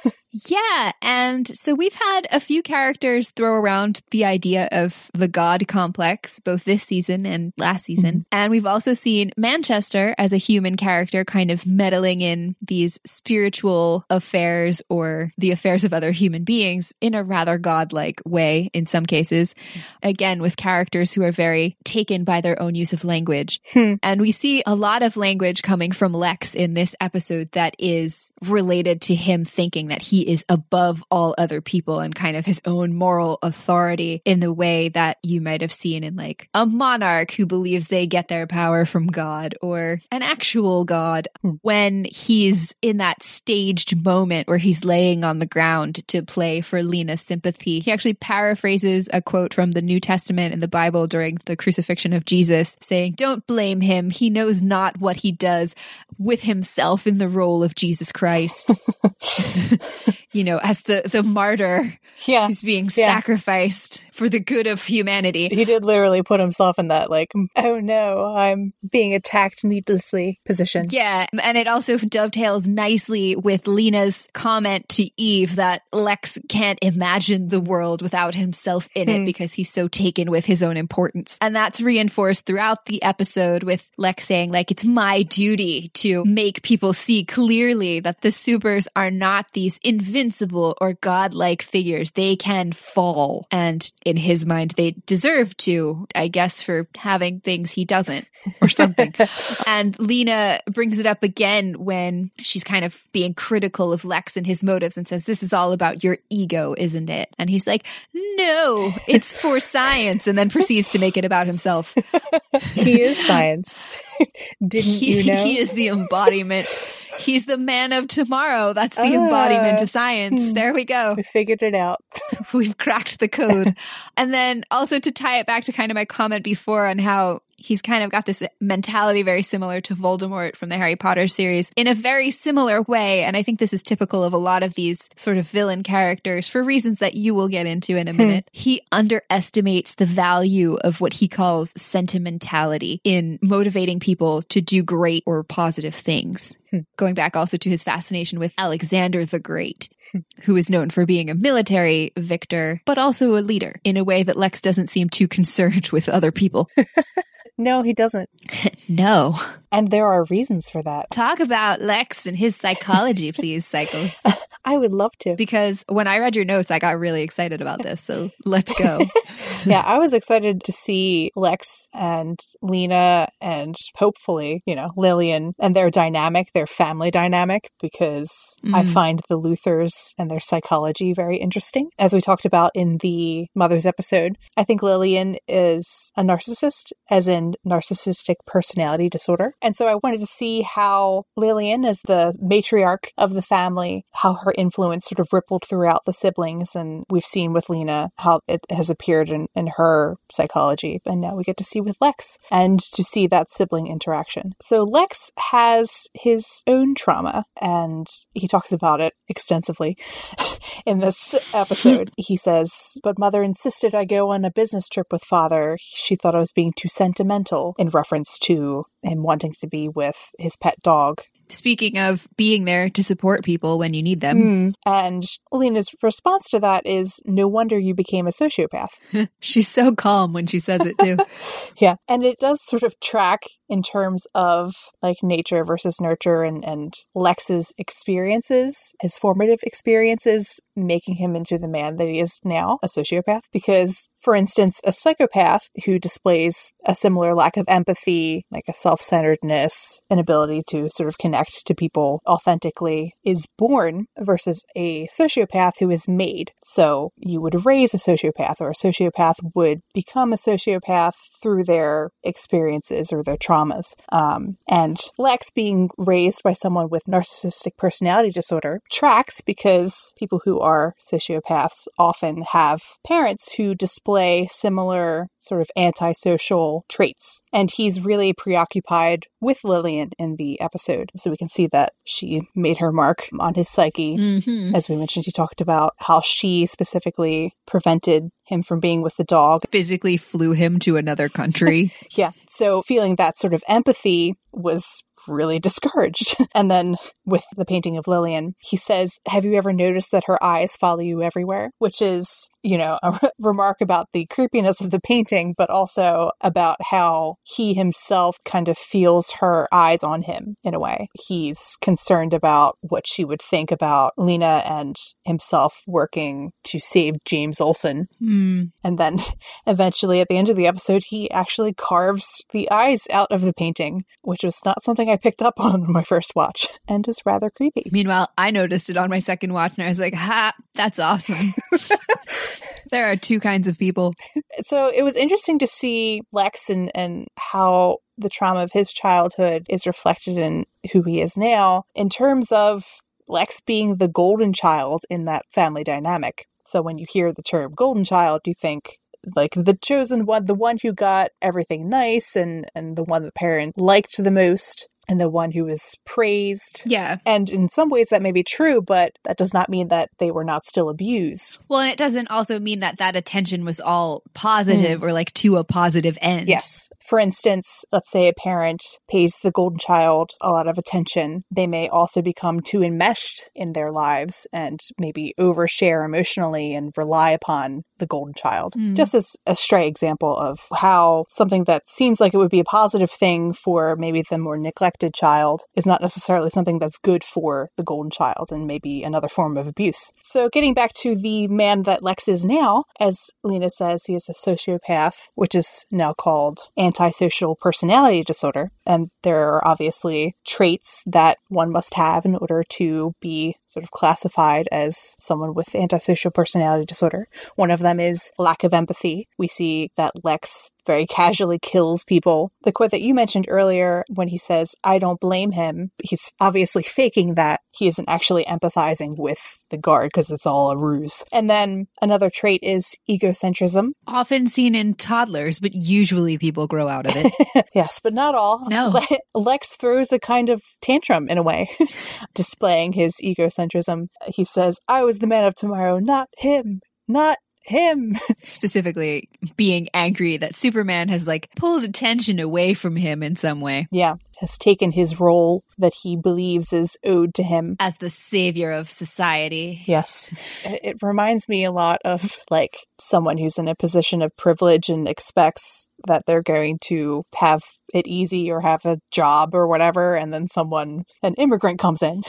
Yeah. And so we've had a few characters throw around the idea of the God complex, both this season and last season. Mm-hmm. And we've also seen Manchester as a human character kind of meddling in these spiritual affairs or the affairs of other human beings in a rather godlike way in some cases. Again, with characters who are very taken by their own use of language. Hmm. And we see a lot of language coming from Lex in this episode that is related to him thinking that he is above all other people and kind of his own moral authority in the way that you might have seen in like a monarch who believes they get their power from God or an actual God hmm. when he's in that staged moment where he's laying on the ground to play for Lena's sympathy. He actually paraphrases a quote from the New Testament in the Bible during the crucifixion of Jesus, saying, Don't blame him. He knows not what he does with himself in the role of Jesus Christ. you know, as the, the martyr yeah. who's being yeah. sacrificed for the good of humanity. He did literally put himself in that, like, oh no, I'm being attacked needlessly position. Yeah. And it also dovetails nicely with Lena's comment to Eve that Lex can't imagine the world without himself in it hmm. because he's so taken with his own importance. And that's reinforced throughout the episode with Lex saying, like, it's my duty to make people see clearly that the supers are not these invincible or godlike figures. They can fall. And in his mind, they deserve to, I guess, for having things he doesn't or something. and Lena brings it up again when she's kind of being critical of Lex and his motives and says, This is all about your ego, isn't it? And he's like, No, it's for science. And then proceeds to make it about himself. he is science. Didn't he, you know? He is the embodiment. He's the man of tomorrow. That's the embodiment of science. Hmm. There we go. We figured it out. We've cracked the code. and then also to tie it back to kind of my comment before on how he's kind of got this mentality very similar to Voldemort from the Harry Potter series in a very similar way. And I think this is typical of a lot of these sort of villain characters for reasons that you will get into in a hmm. minute. he underestimates the value of what he calls sentimentality in motivating people to do great or positive things. Hmm. Going back also to his fascination with Alexander the Great hmm. who is known for being a military victor, but also a leader in a way that Lex doesn't seem too concerned with other people. No, he doesn't. no. And there are reasons for that. Talk about Lex and his psychology, please, Cycles. I would love to. Because when I read your notes, I got really excited about this. So let's go. yeah, I was excited to see Lex and Lena and hopefully, you know, Lillian and their dynamic, their family dynamic, because mm. I find the Luthors and their psychology very interesting. As we talked about in the Mother's episode, I think Lillian is a narcissist, as in narcissistic personality disorder. And so I wanted to see how Lillian, as the matriarch of the family, how her influence sort of rippled throughout the siblings. And we've seen with Lena how it has appeared in, in her psychology. And now we get to see with Lex and to see that sibling interaction. So Lex has his own trauma and he talks about it extensively in this episode. he says, But mother insisted I go on a business trip with father. She thought I was being too sentimental in reference to him wanting to be with his pet dog Speaking of being there to support people when you need them. Mm. And Lena's response to that is no wonder you became a sociopath. She's so calm when she says it too. yeah. And it does sort of track in terms of like nature versus nurture and, and Lex's experiences, his formative experiences, making him into the man that he is now, a sociopath. Because, for instance, a psychopath who displays a similar lack of empathy, like a self centeredness, an ability to sort of connect to people authentically, is born versus a sociopath who is made. So you would raise a sociopath, or a sociopath would become a sociopath through their experiences or their traumas. Um, and Lex being raised by someone with narcissistic personality disorder tracks because people who are sociopaths often have parents who display similar sort of antisocial traits. And he's really preoccupied with Lillian in the episode. So we can see that she made her mark on his psyche. Mm-hmm. As we mentioned, he talked about how she specifically prevented him from being with the dog. Physically flew him to another country. yeah. So feeling that sort of empathy was really discouraged. and then with the painting of Lillian, he says, Have you ever noticed that her eyes follow you everywhere? Which is, you know, a re- remark about the creepiness of the painting, but also about how he himself kind of feels her eyes on him in a way. He's concerned about what she would think about Lena and himself working to save James Olsen. Mm. And then eventually at the end of the episode, he actually carves the eyes out of the painting, which was not something I picked up on my first watch and is rather creepy. Meanwhile, I noticed it on my second watch and I was like, ha, that's awesome. there are two kinds of people. So it was interesting to see Lex and, and how the trauma of his childhood is reflected in who he is now in terms of Lex being the golden child in that family dynamic. So when you hear the term golden child, you think like the chosen one, the one who got everything nice and and the one the parent liked the most and the one who was praised. Yeah. And in some ways that may be true, but that does not mean that they were not still abused. Well, and it doesn't also mean that that attention was all positive mm. or like to a positive end. Yes. For instance, let's say a parent pays the golden child a lot of attention. They may also become too enmeshed in their lives and maybe overshare emotionally and rely upon the golden child. Mm. Just as a stray example of how something that seems like it would be a positive thing for maybe the more neglected child is not necessarily something that's good for the golden child and maybe another form of abuse. So getting back to the man that Lex is now, as Lena says, he is a sociopath, which is now called antisocial personality disorder. And there are obviously traits that one must have in order to be sort of classified as someone with antisocial personality disorder. One of them is lack of empathy. We see that Lex very casually kills people. The quote that you mentioned earlier when he says, I don't blame him, he's obviously faking that. He isn't actually empathizing with the guard because it's all a ruse. And then another trait is egocentrism. Often seen in toddlers, but usually people grow out of it. yes, but not all. No. Lex throws a kind of tantrum in a way, displaying his egocentrism. He says, I was the man of tomorrow, not him. Not him. Specifically, being angry that Superman has like pulled attention away from him in some way. Yeah, has taken his role that he believes is owed to him as the savior of society. Yes. It reminds me a lot of like someone who's in a position of privilege and expects that they're going to have it easy or have a job or whatever and then someone an immigrant comes in.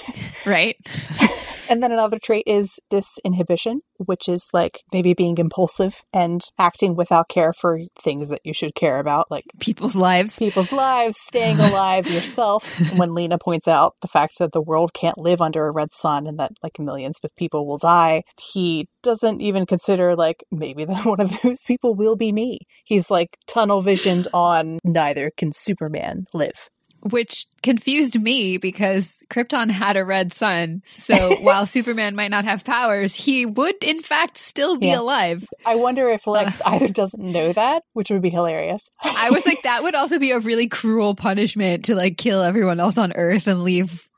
Right. And then another trait is disinhibition, which is like maybe being impulsive and acting without care for things that you should care about, like people's lives, people's lives, staying alive yourself. when Lena points out the fact that the world can't live under a red sun and that like millions of people will die, he doesn't even consider like maybe that one of those people will be me. He's like tunnel visioned on neither can Superman live. Which confused me because Krypton had a red sun. So while Superman might not have powers, he would in fact still be Yeah. alive. I wonder if Lex uh. either doesn't know that, which would be hilarious. I was like, that would also be a really cruel punishment to like kill everyone else on Earth and leave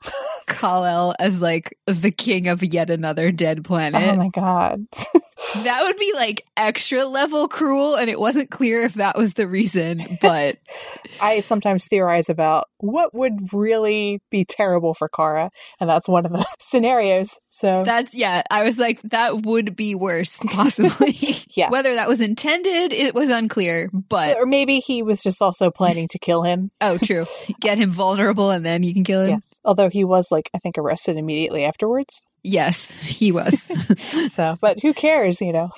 Kal-El as like the king of yet another dead planet. oh my god. that would be like extra level cruel, and it wasn't clear if that was the reason, but I sometimes theorize about what would really be terrible for Kara, and that's one of the scenarios. So that's yeah, I was like, that would be worse, possibly. Yeah. Whether that was intended, it was unclear, but or maybe he was just also planning to kill him. oh true. Get him vulnerable and then you can kill him. Yes. Although he was like I think arrested immediately afterwards. Yes, he was. So, but who cares, you know?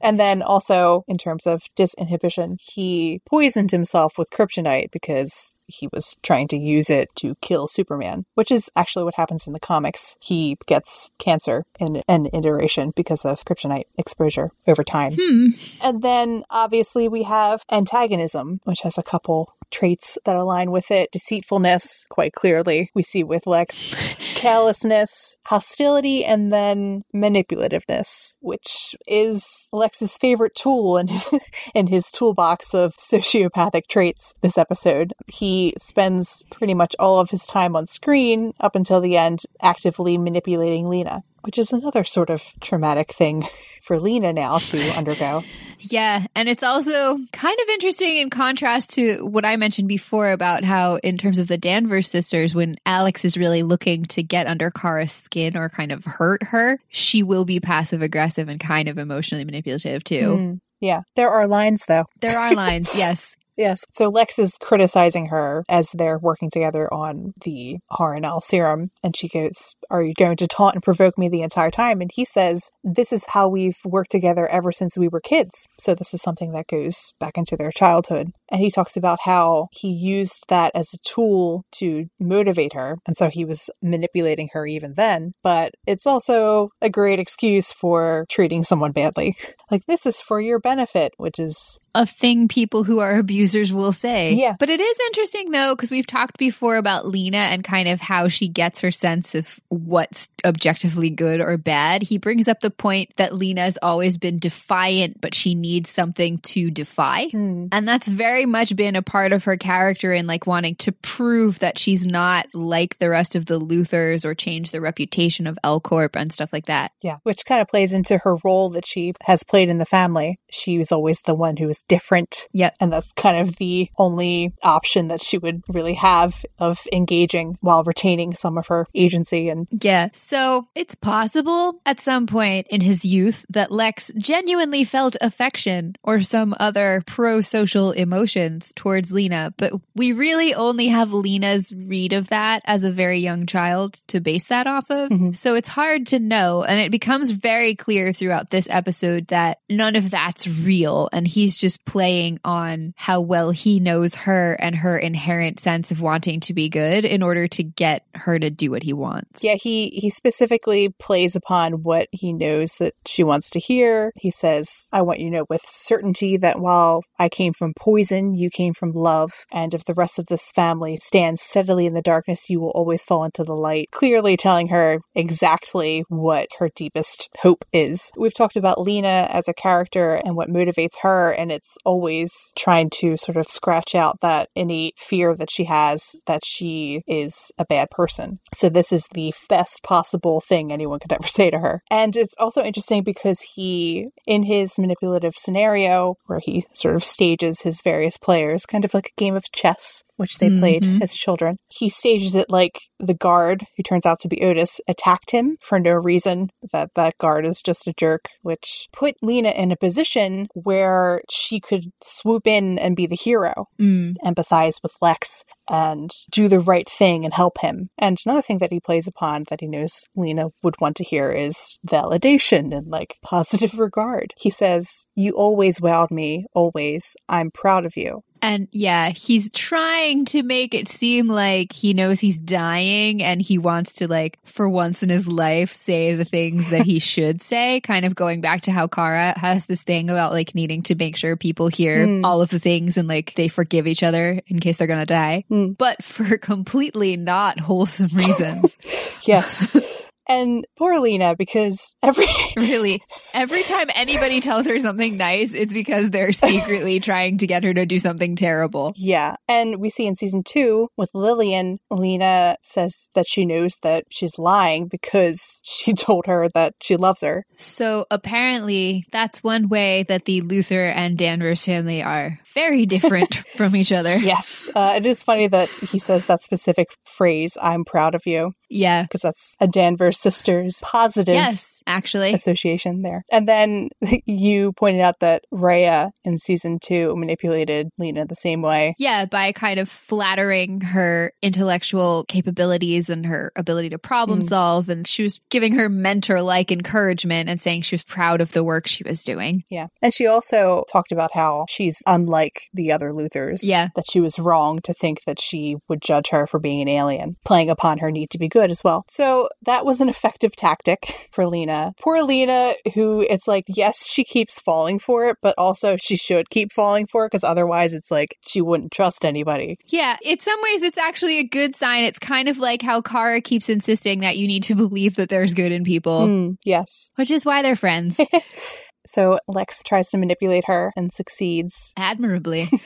And then also in terms of disinhibition, he poisoned himself with kryptonite because he was trying to use it to kill Superman, which is actually what happens in the comics. He gets cancer in an iteration because of kryptonite exposure over time. hmm. And then obviously we have antagonism, which has a couple traits that align with it. Deceitfulness, quite clearly, we see with Lex. Callousness, hostility, and then manipulativeness, which is Lex's favorite tool in his, in his toolbox of sociopathic traits this episode. He spends pretty much all of his time on screen up until the end actively manipulating Lena. Which is another sort of traumatic thing for Lena now to undergo. Yeah, and it's also kind of interesting in contrast to what I mentioned before about how, in terms of the Danvers sisters, when Alex is really looking to get under Kara's skin or kind of hurt her, she will be passive aggressive and kind of emotionally manipulative too. Mm, yeah, there are lines though. There are lines, yes. Yes. So Lex is criticizing her as they're working together on the Harun-El serum. And she goes, Are you going to taunt and provoke me the entire time? And he says, This is how we've worked together ever since we were kids. So this is something that goes back into their childhood. And he talks about how he used that as a tool to motivate her. And so he was manipulating her even then. But it's also a great excuse for treating someone badly. Like, this is for your benefit, which is A thing people who are abusers will say. Yeah. But it is interesting though, because we've talked before about Lena and kind of how she gets her sense of what's objectively good or bad. He brings up the point that Lena's always been defiant, but she needs something to defy. hmm, And that's very much been a part of her character in like wanting to prove that she's not like the rest of the Luthors or change the reputation of L Corp and stuff like that. Yeah, which kind of plays into her role that she has played in the family. She was always the one who was different. Yep. And that's kind of the only option that she would really have of engaging while retaining some of her agency. And Yeah. So it's possible at some point in his youth that Lex genuinely felt affection or some other pro social emotions towards Lena, but we really only have Lena's read of that as a very young child to base that off of. Mhm. So it's hard to know. And it becomes very clear throughout this episode that none of that's real. And he's just playing on how well he knows her and her inherent sense of wanting to be good in order to get her to do what he wants. yeah, he, he specifically plays upon what he knows that she wants to hear. He says, I want you to know with certainty that while I came from poison, you came from love. And if the rest of this family stands steadily in the darkness, you will always fall into the light. Clearly telling her exactly what her deepest hope is. We've talked about Lena as a character and what motivates her, and it's always trying to sort of scratch out that innate fear that she has that she is a bad person. So this is the best possible thing anyone could ever say to her. And it's also interesting because he, in his manipulative scenario, where he sort of stages his various players, kind of like a game of chess, which they played Mhm. as children, he stages it like the guard, who turns out to be Otis, attacked him for no reason. That that guard is just a jerk, which put Lena in a position where she could swoop in and be the hero Mm. empathize with Lex and do the right thing and help him. And another thing that he plays upon that he knows Lena would want to hear is validation and like positive regard. He says, You always wowed me, always. I'm proud of you. And yeah, he's trying to make it seem like he knows he's dying and he wants to, like, for once in his life, say the things that he should say. Kind of going back to how Kara has this thing about, like, needing to make sure people hear Mm. all of the things and, like, they forgive each other in case they're going to die. Mm. But for completely not wholesome reasons. Yes. And poor Lena, because every really, every time anybody tells her something nice, it's because they're secretly trying to get her to do something terrible. Yeah. And we see in season two with Lillian, Lena says that she knows that she's lying because she told her that she loves her. So apparently, that's one way that the Luthor and Danvers family are very different from each other. Yes. Uh, it is funny that he says that specific phrase, I'm proud of you, Yeah. because that's a Danvers sisters positive Yes, actually. association there. And then you pointed out that Rhea in season two manipulated Lena the same way. Yeah, by kind of flattering her intellectual capabilities and her ability to problem Mm. solve. And she was giving her mentor like encouragement and saying she was proud of the work she was doing. Yeah. And she also talked about how she's unlike the other Luthors. Yeah. That she was wrong to think that she would judge her for being an alien, playing upon her need to be good as well. So that was an effective tactic for Lena. Poor Lena, who it's like, yes, she keeps falling for it, but also she should keep falling for it because otherwise it's like she wouldn't trust anybody. Yeah, in some ways, it's actually a good sign. It's kind of like how Kara keeps insisting that you need to believe that there's good in people, Mm, yes. which is why they're friends. So Lex tries to manipulate her and succeeds. admirably.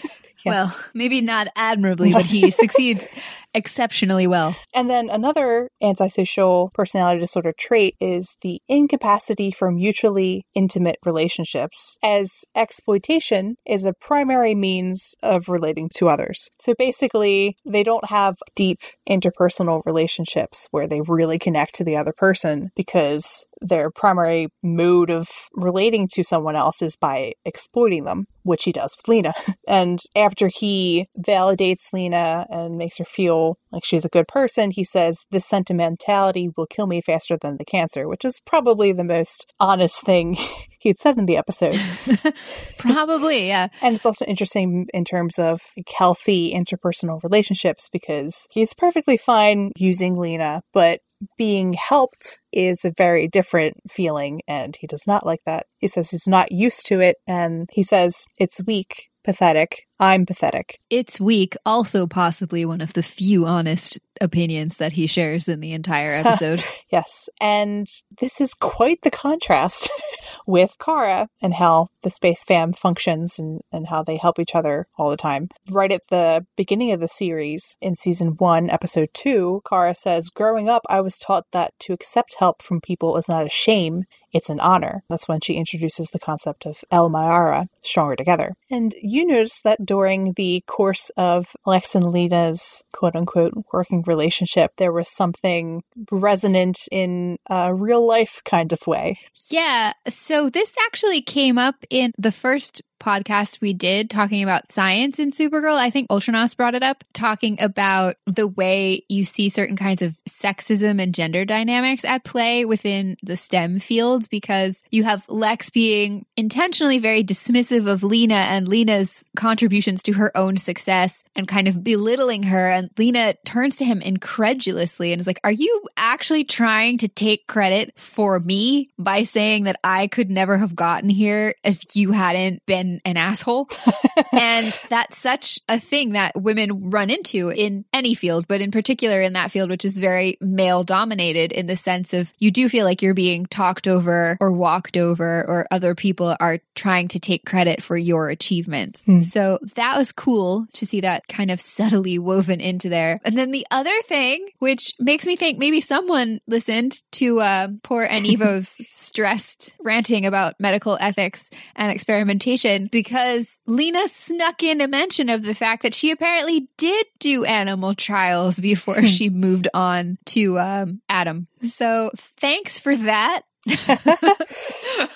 Yes. Well, maybe not admirably, but he succeeds exceptionally well. And then another antisocial personality disorder trait is the incapacity for mutually intimate relationships, as exploitation is a primary means of relating to others. So basically, they don't have deep interpersonal relationships where they really connect to the other person because their primary mode of relating to someone else is by exploiting them, which he does with Lena. And after he validates Lena and makes her feel like she's a good person, he says, This sentimentality will kill me faster than the cancer, which is probably the most honest thing he'd said in the episode. Probably, yeah. And it's also interesting in terms of healthy interpersonal relationships because he's perfectly fine using Lena, but being helped is a very different feeling, and he does not like that. He says he's not used to it, and he says it's weak, pathetic. I'm pathetic. It's weak, also possibly one of the few honest opinions that he shares in the entire episode. Yes. And this is quite the contrast with Kara and how the Space Fam functions and, and how they help each other all the time. Right at the beginning of the series, in season one, episode two, Kara says, Growing up, I was taught that to accept help from people is not a shame, it's an honor. That's when she introduces the concept of El Mayarah, stronger together. And you notice that during the course of Lex and Lena's quote unquote working relationship, there was something resonant in a real life kind of way. yeah, so this actually came up in the first podcast we did talking about science in Supergirl. I think Ultranos brought it up, talking about the way you see certain kinds of sexism and gender dynamics at play within the STEM fields because you have Lex being intentionally very dismissive of Lena and Lena's contributions to her own success and kind of belittling her. And Lena turns to him incredulously and is like, Are you actually trying to take credit for me by saying that I could never have gotten here if you hadn't been an asshole? and that's such a thing that women run into in any field, but in particular in that field, which is very male dominated in the sense of you do feel like you're being talked over or walked over, or other people are trying to take credit for your achievements. Hmm. So that was cool to see that kind of subtly woven into there. And then the other thing, which makes me think maybe someone listened to uh, poor Anivo's stressed ranting about medical ethics and experimentation because Lena snuck in a mention of the fact that she apparently did do animal trials before she moved on to um, Adam. So thanks for that.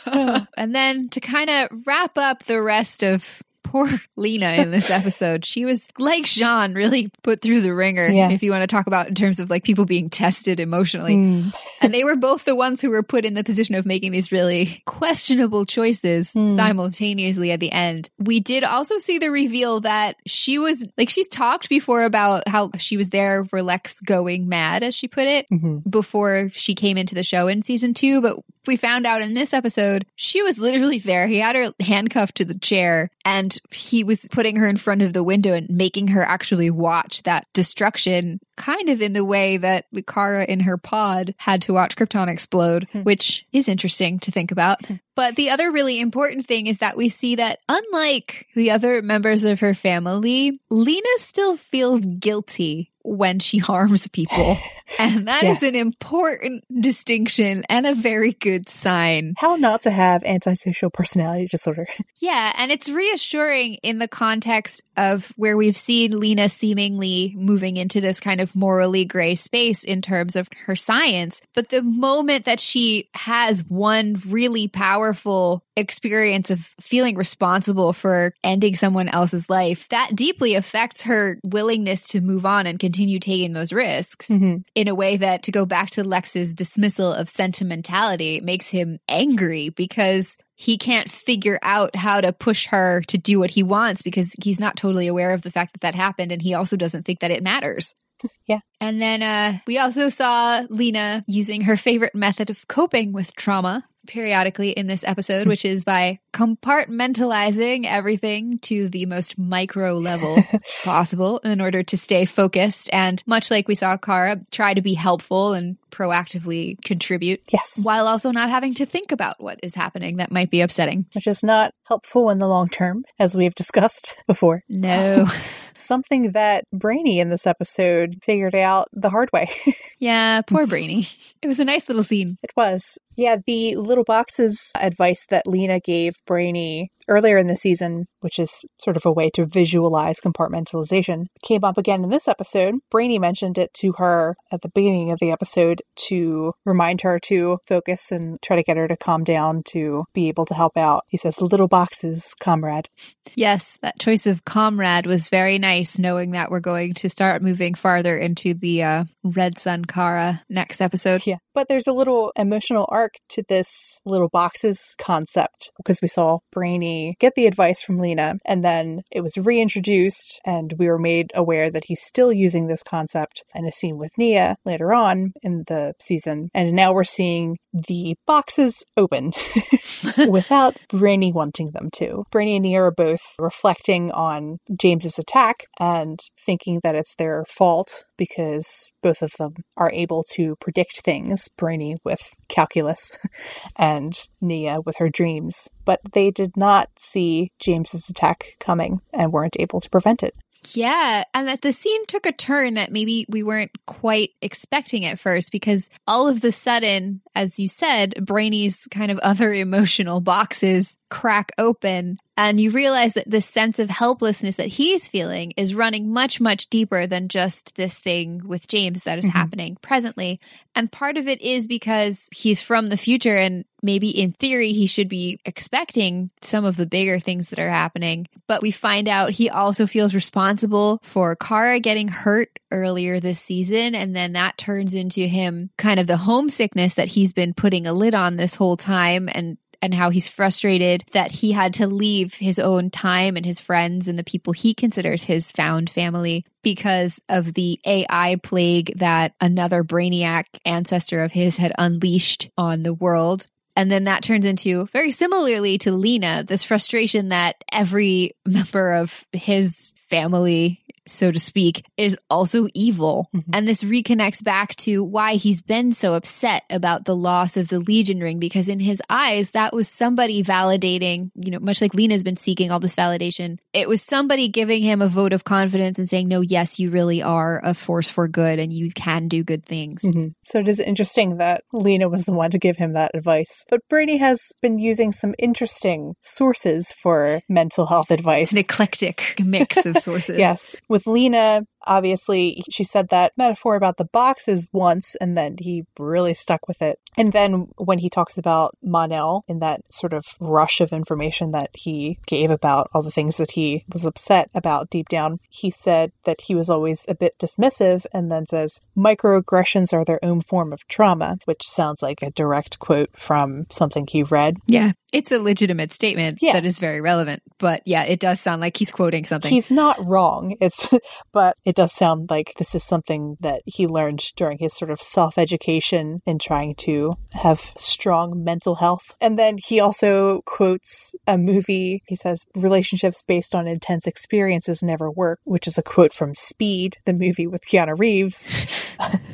and then to kind of wrap up the rest of poor Lena in this episode. She was like Jean, really put through the ringer. Yeah. If you want to talk about in terms of like people being tested emotionally, Mm. and they were both the ones who were put in the position of making these really questionable choices Hmm. simultaneously at the end. We did also see the reveal that she was like she's talked before about how she was there for Lex going mad, as she put it, Mhm. before she came into the show in season two. But we found out in this episode she was literally there. He had her handcuffed to the chair and he was putting her in front of the window and making her actually watch that destruction, kind of in the way that Kara in her pod had to watch Krypton explode, Hmm. which is interesting to think about. But the other really important thing is that we see that unlike the other members of her family, Lena still feels guilty when she harms people. And that is Yes. an important distinction and a very good sign. How not to have antisocial personality disorder. Yeah, and it's reassuring in the context of where we've seen Lena seemingly moving into this kind of morally gray space in terms of her science. But the moment that she has one really powerful experience of feeling responsible for ending someone else's life, that deeply affects her willingness to move on and continue taking those risks Mhm. In a way that, to go back to Lex's dismissal of sentimentality, makes him angry because he can't figure out how to push her to do what he wants because he's not totally aware of the fact that that happened and he also doesn't think that it matters. Yeah. And then uh, we also saw Lena using her favorite method of coping with trauma periodically in this episode, which is by compartmentalizing everything to the most micro level possible in order to stay focused. And much like we saw Kara try to be helpful and proactively contribute Yes. while also not having to think about what is happening that might be upsetting. Which is not helpful in the long term, as we've discussed before. No. Something that Brainy in this episode figured out the hard way. yeah, poor Brainy. It was a nice little scene. It was. Yeah, the little boxes advice that Lena gave Brainy earlier in the season, which is sort of a way to visualize compartmentalization, came up again in this episode. Brainy mentioned it to her at the beginning of the episode to remind her to focus and try to get her to calm down to be able to help out. He says, little boxes, comrade. Yes, that choice of comrade was very nice, knowing that we're going to start moving farther into the uh, Red Sun Kara next episode. Yeah. But there's a little emotional arc to this little boxes concept because we saw Brainy get the advice from Lena and then it was reintroduced and we were made aware that he's still using this concept in a scene with Nia later on in the season. And now we're seeing the boxes open without Brainy wanting them to. Brainy and Nia are both reflecting on James's attack and thinking that it's their fault because both of them are able to predict things, Brainy with calculus and Nia with her dreams. But they did not see James's attack coming and weren't able to prevent it. Yeah, and that the scene took a turn that maybe we weren't quite expecting at first because all of the sudden, as you said, Brainy's kind of other emotional boxes crack open and you realize that this sense of helplessness that he's feeling is running much much deeper than just this thing with James that is Mhm. happening presently. And part of it is because he's from the future and maybe in theory he should be expecting some of the bigger things that are happening. But we find out he also feels responsible for Kara getting hurt earlier this season. And then that turns into him kind of the homesickness that he's been putting a lid on this whole time and and how he's frustrated that he had to leave his own time and his friends and the people he considers his found family because of the AI plague that another brainiac ancestor of his had unleashed on the world. And then that turns into, very similarly to Lena, this frustration that every member of his family, so to speak, is also evil. Mhm. And this reconnects back to why he's been so upset about the loss of the Legion ring, because in his eyes, that was somebody validating, you know, much like Lena's been seeking all this validation. It was somebody giving him a vote of confidence and saying, no, yes, you really are a force for good and you can do good things. Mhm. So it is interesting that Lena was the one to give him that advice. But Brainy has been using some interesting sources for mental health advice. It's an eclectic mix of sources. Yes. With Lena, obviously, she said that metaphor about the boxes once and then he really stuck with it. And then when he talks about Mon-El in that sort of rush of information that he gave about all the things that he was upset about deep down, he said that he was always a bit dismissive and then says, microaggressions are their own form of trauma, which sounds like a direct quote from something he read. Yeah. It's a legitimate statement yeah. that is very relevant, but yeah, it does sound like he's quoting something. He's not wrong. It's, but it does sound like this is something that he learned during his sort of self education in trying to have strong mental health. And then he also quotes a movie. He says, relationships based on intense experiences never work, which is a quote from Speed, the movie with Keanu Reeves.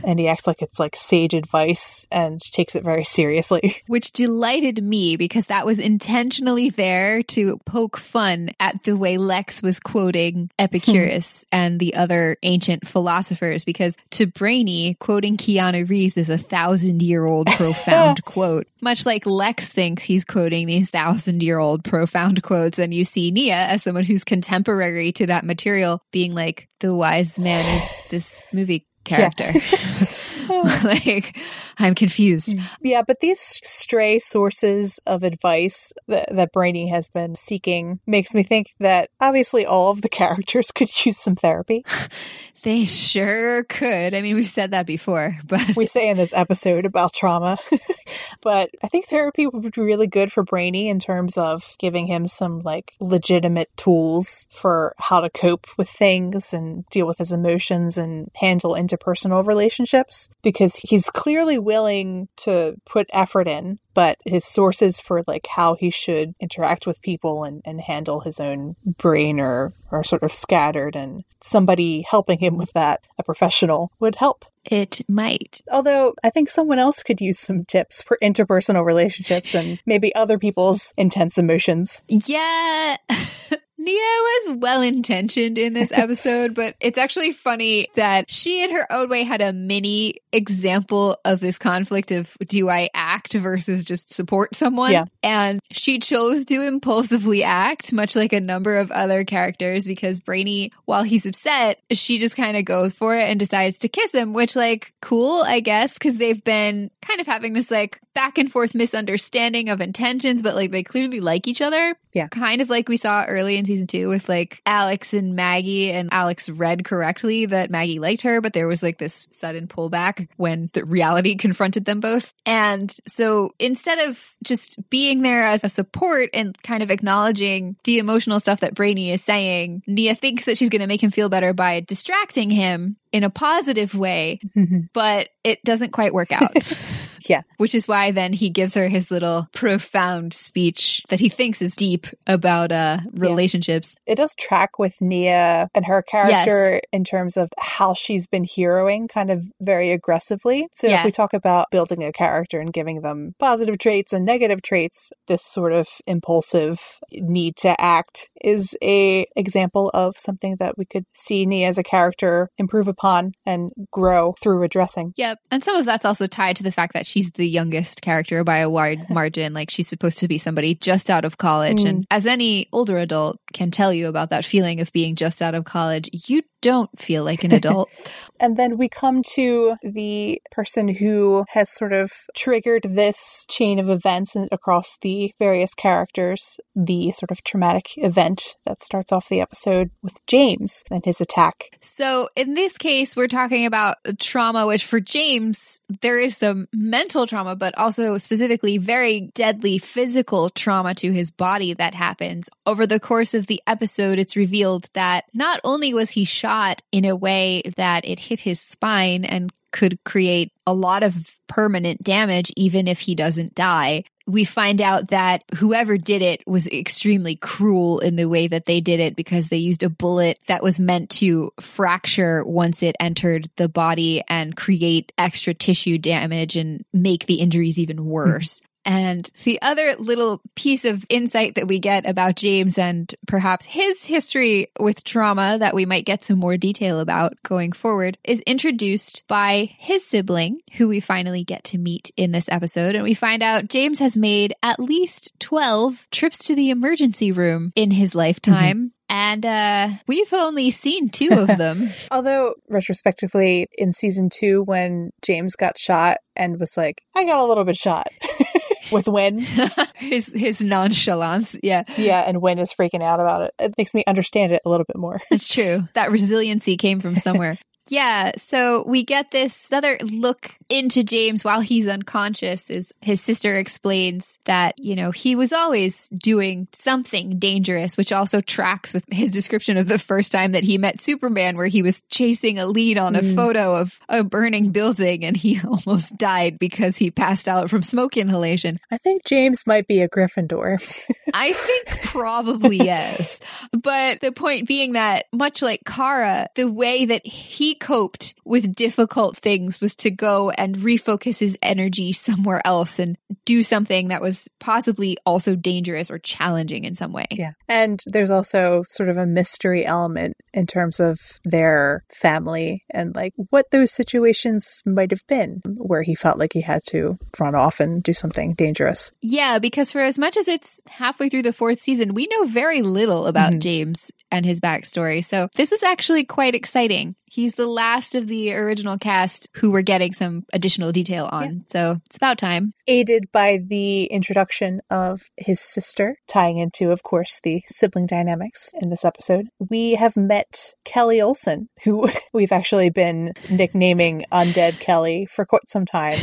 and he acts like it's like sage advice and takes it very seriously. Which delighted me because that was intentionally there to poke fun at the way Lex was quoting Epicurus hmm. and the other ancient philosophers because to Brainy, quoting Keanu Reeves is a thousand year old profound quote. Much like Lex thinks he's quoting these thousand year old profound quotes, and you see Nia as someone who's contemporary to that material being like, the wise man is this movie character. Yeah. like I'm confused. Mm. Yeah, but these stray sources of advice that, that Brainy has been seeking makes me think that obviously all of the characters could use some therapy. they sure could. I mean, we've said that before, but we say in this episode about trauma. but I think therapy would be really good for Brainy in terms of giving him some like legitimate tools for how to cope with things and deal with his emotions and handle interpersonal relationships because he's clearly willing to put effort in, but his sources for like how he should interact with people and, and handle his own brain are, are sort of scattered and somebody helping him with that, a professional, would help. It might. Although I think someone else could use some tips for interpersonal relationships and maybe other people's intense emotions. Yeah. Nia was well intentioned in this episode, but it's actually funny that she, in her own way, had a mini example of this conflict of do I act versus just support someone? Yeah. And she chose to impulsively act, much like a number of other characters, because Brainy, while he's upset, she just kind of goes for it and decides to kiss him, which, like, cool, I guess, because they've been kind of having this, like, back and forth misunderstanding of intentions, but, like, they clearly like each other. Yeah. Kind of like we saw early in season two with like Alex and Maggie, and Alex read correctly that Maggie liked her, but there was like this sudden pullback when the reality confronted them both. And so instead of just being there as a support and kind of acknowledging the emotional stuff that Brainy is saying, Nia thinks that she's going to make him feel better by distracting him in a positive way, but it doesn't quite work out. Yeah. Which is why then he gives her his little profound speech that he thinks is deep about uh relationships. Yeah. It does track with Nia and her character yes. in terms of how she's been heroing kind of very aggressively. So yeah. if we talk about building a character and giving them positive traits and negative traits, this sort of impulsive need to act is a example of something that we could see Nia as a character improve upon and grow through addressing. Yep. And some of that's also tied to the fact that she's the youngest character by a wide margin. Like she's supposed to be somebody just out of college. Mm. And as any older adult can tell you about that feeling of being just out of college, you don't feel like an adult. and then we come to the person who has sort of triggered this chain of events across the various characters, the sort of traumatic event that starts off the episode with James and his attack. So in this case, we're talking about trauma, which for James, there is some mental trauma, but also specifically very deadly physical trauma to his body that happens. Over the course of the episode, it's revealed that not only was he shot in a way that it hit his spine and could create a lot of permanent damage, even if he doesn't die. We find out that whoever did it was extremely cruel in the way that they did it because they used a bullet that was meant to fracture once it entered the body and create extra tissue damage and make the injuries even worse. Hmm. And the other little piece of insight that we get about James and perhaps his history with trauma that we might get some more detail about going forward is introduced by his sibling, who we finally get to meet in this episode. And we find out James has made at least 12 trips to the emergency room in his lifetime. Mm-hmm And uh, we've only seen two of them. Although, retrospectively, in season two, when James got shot and was like, I got a little bit shot with Winn. his his nonchalance. Yeah. Yeah, and Winn is freaking out about it. It makes me understand it a little bit more. It's true. That resiliency came from somewhere. Yeah, so we get this other look into James while he's unconscious is his sister explains that, you know, he was always doing something dangerous, which also tracks with his description of the first time that he met Superman where he was chasing a lead on a mm. photo of a burning building and he almost died because he passed out from smoke inhalation. I think James might be a Gryffindor. I think probably yes. But the point being that much like Kara, the way that he coped with difficult things was to go and refocus his energy somewhere else and do something that was possibly also dangerous or challenging in some way. Yeah. And there's also sort of a mystery element in terms of their family and like what those situations might have been where he felt like he had to run off and do something dangerous. Yeah, because for as much as it's halfway through the fourth season, we know very little about mm-hmm. James and his backstory. So this is actually quite exciting. He's the last of the original cast who we're getting some additional detail on. Yeah. So it's about time. Aided by the introduction of his sister, tying into, of course, the sibling dynamics in this episode, we have met Kelly Olsen, who we've actually been nicknaming Undead Kelly for quite some time.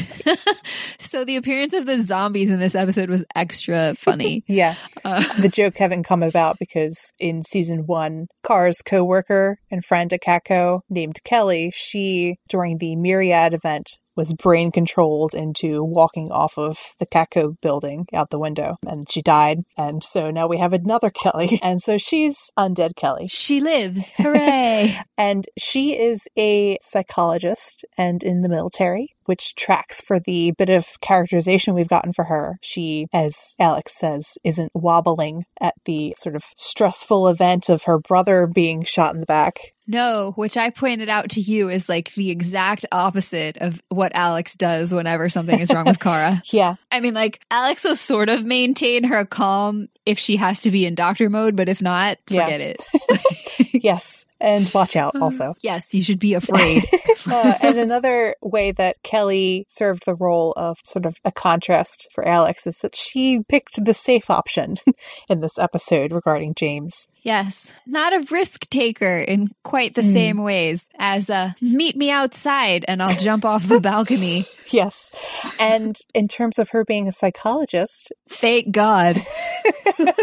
so the appearance of the zombies in this episode was extra funny. yeah. Uh, the joke haven't come about because in season one, Kara's co worker and friend Akako named Kelly, she, during the Myriad event, was brain controlled into walking off of the Catco building out the window and she died. And so now we have another Kelly. And so she's undead Kelly. She lives. Hooray. and she is a psychologist and in the military which tracks for the bit of characterization we've gotten for her. She, as Alex says, isn't wobbling at the sort of stressful event of her brother being shot in the back. No, which I pointed out to you is like the exact opposite of what Alex does whenever something is wrong with Kara. yeah. I mean, like, Alex will sort of maintain her calm if she has to be in doctor mode, but if not, forget yeah. it. yes and watch out uh, also. Yes, you should be afraid. uh, and another way that Kelly served the role of sort of a contrast for Alex is that she picked the safe option in this episode regarding James. Yes, not a risk taker in quite the mm. same ways as a meet me outside and I'll jump off the balcony. Yes. And in terms of her being a psychologist, thank God.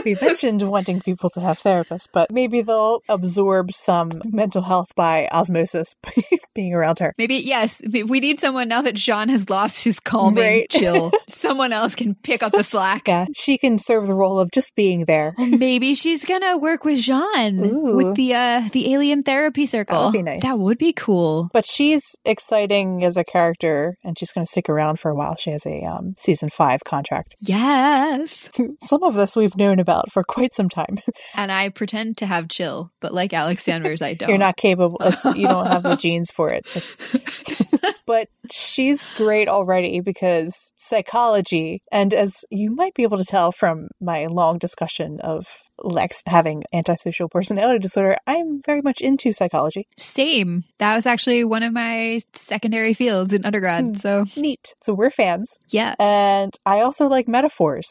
we mentioned wanting people to have therapists, but maybe they'll absorb some mental health by osmosis being around her. Maybe, yes, we need someone now that J'onn has lost his calming right. chill. someone else can pick up the slack. Yeah, she can serve the role of just being there. Maybe she's gonna work with J'onn Ooh. with the uh the alien therapy circle. That would be nice. That would be cool. But she's exciting as a character, and she's going to stick around for a while. She has a um, season five contract. Yes. some of this we've known about for quite some time. and I pretend to have chill, but like Alex I don't. You're not capable. you don't have the genes for it. but she's great already because psychology, and as you might be able to tell from my long discussion of Lex having antisocial personality disorder, I'm very much into psychology. Same. That was actually one of my secondary fields in undergrad. Hmm. So neat. So we're fans. Yeah. And I also like metaphors.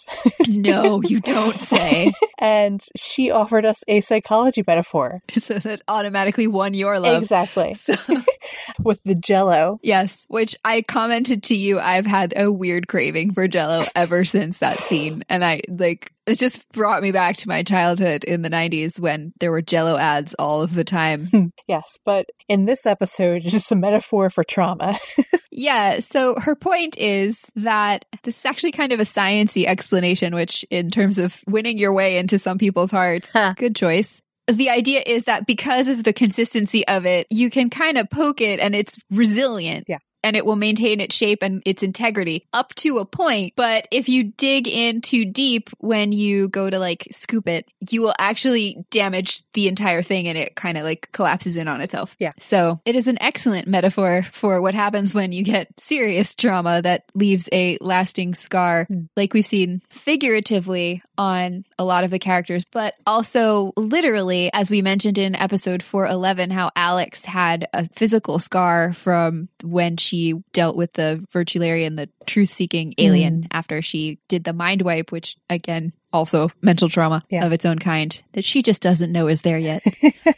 no, you don't say. and she offered us a psychology metaphor. So that automatically won your love. Exactly. So. With the jello. Yes. Which I commented to you, I've had a weird craving for jello ever since that scene. And I like it just brought me back to my childhood in the 90s when there were jello ads all of the time. Yes, but in this episode, it is a metaphor for trauma. yeah, so her point is that this is actually kind of a sciency explanation, which in terms of winning your way into some people's hearts, huh. good choice the idea is that because of the consistency of it, you can kind of poke it and it's resilient. Yeah and it will maintain its shape and its integrity up to a point. But if you dig in too deep when you go to like scoop it, you will actually damage the entire thing and it kind of like collapses in on itself. Yeah. So it is an excellent metaphor for what happens when you get serious trauma that leaves a lasting scar, mm. like we've seen figuratively on a lot of the characters, but also literally, as we mentioned in episode 411, how Alex had a physical scar from when she dealt with the Virtularian, the truth seeking alien, mm. after she did the mind wipe, which again, also mental trauma yeah. of its own kind that she just doesn't know is there yet.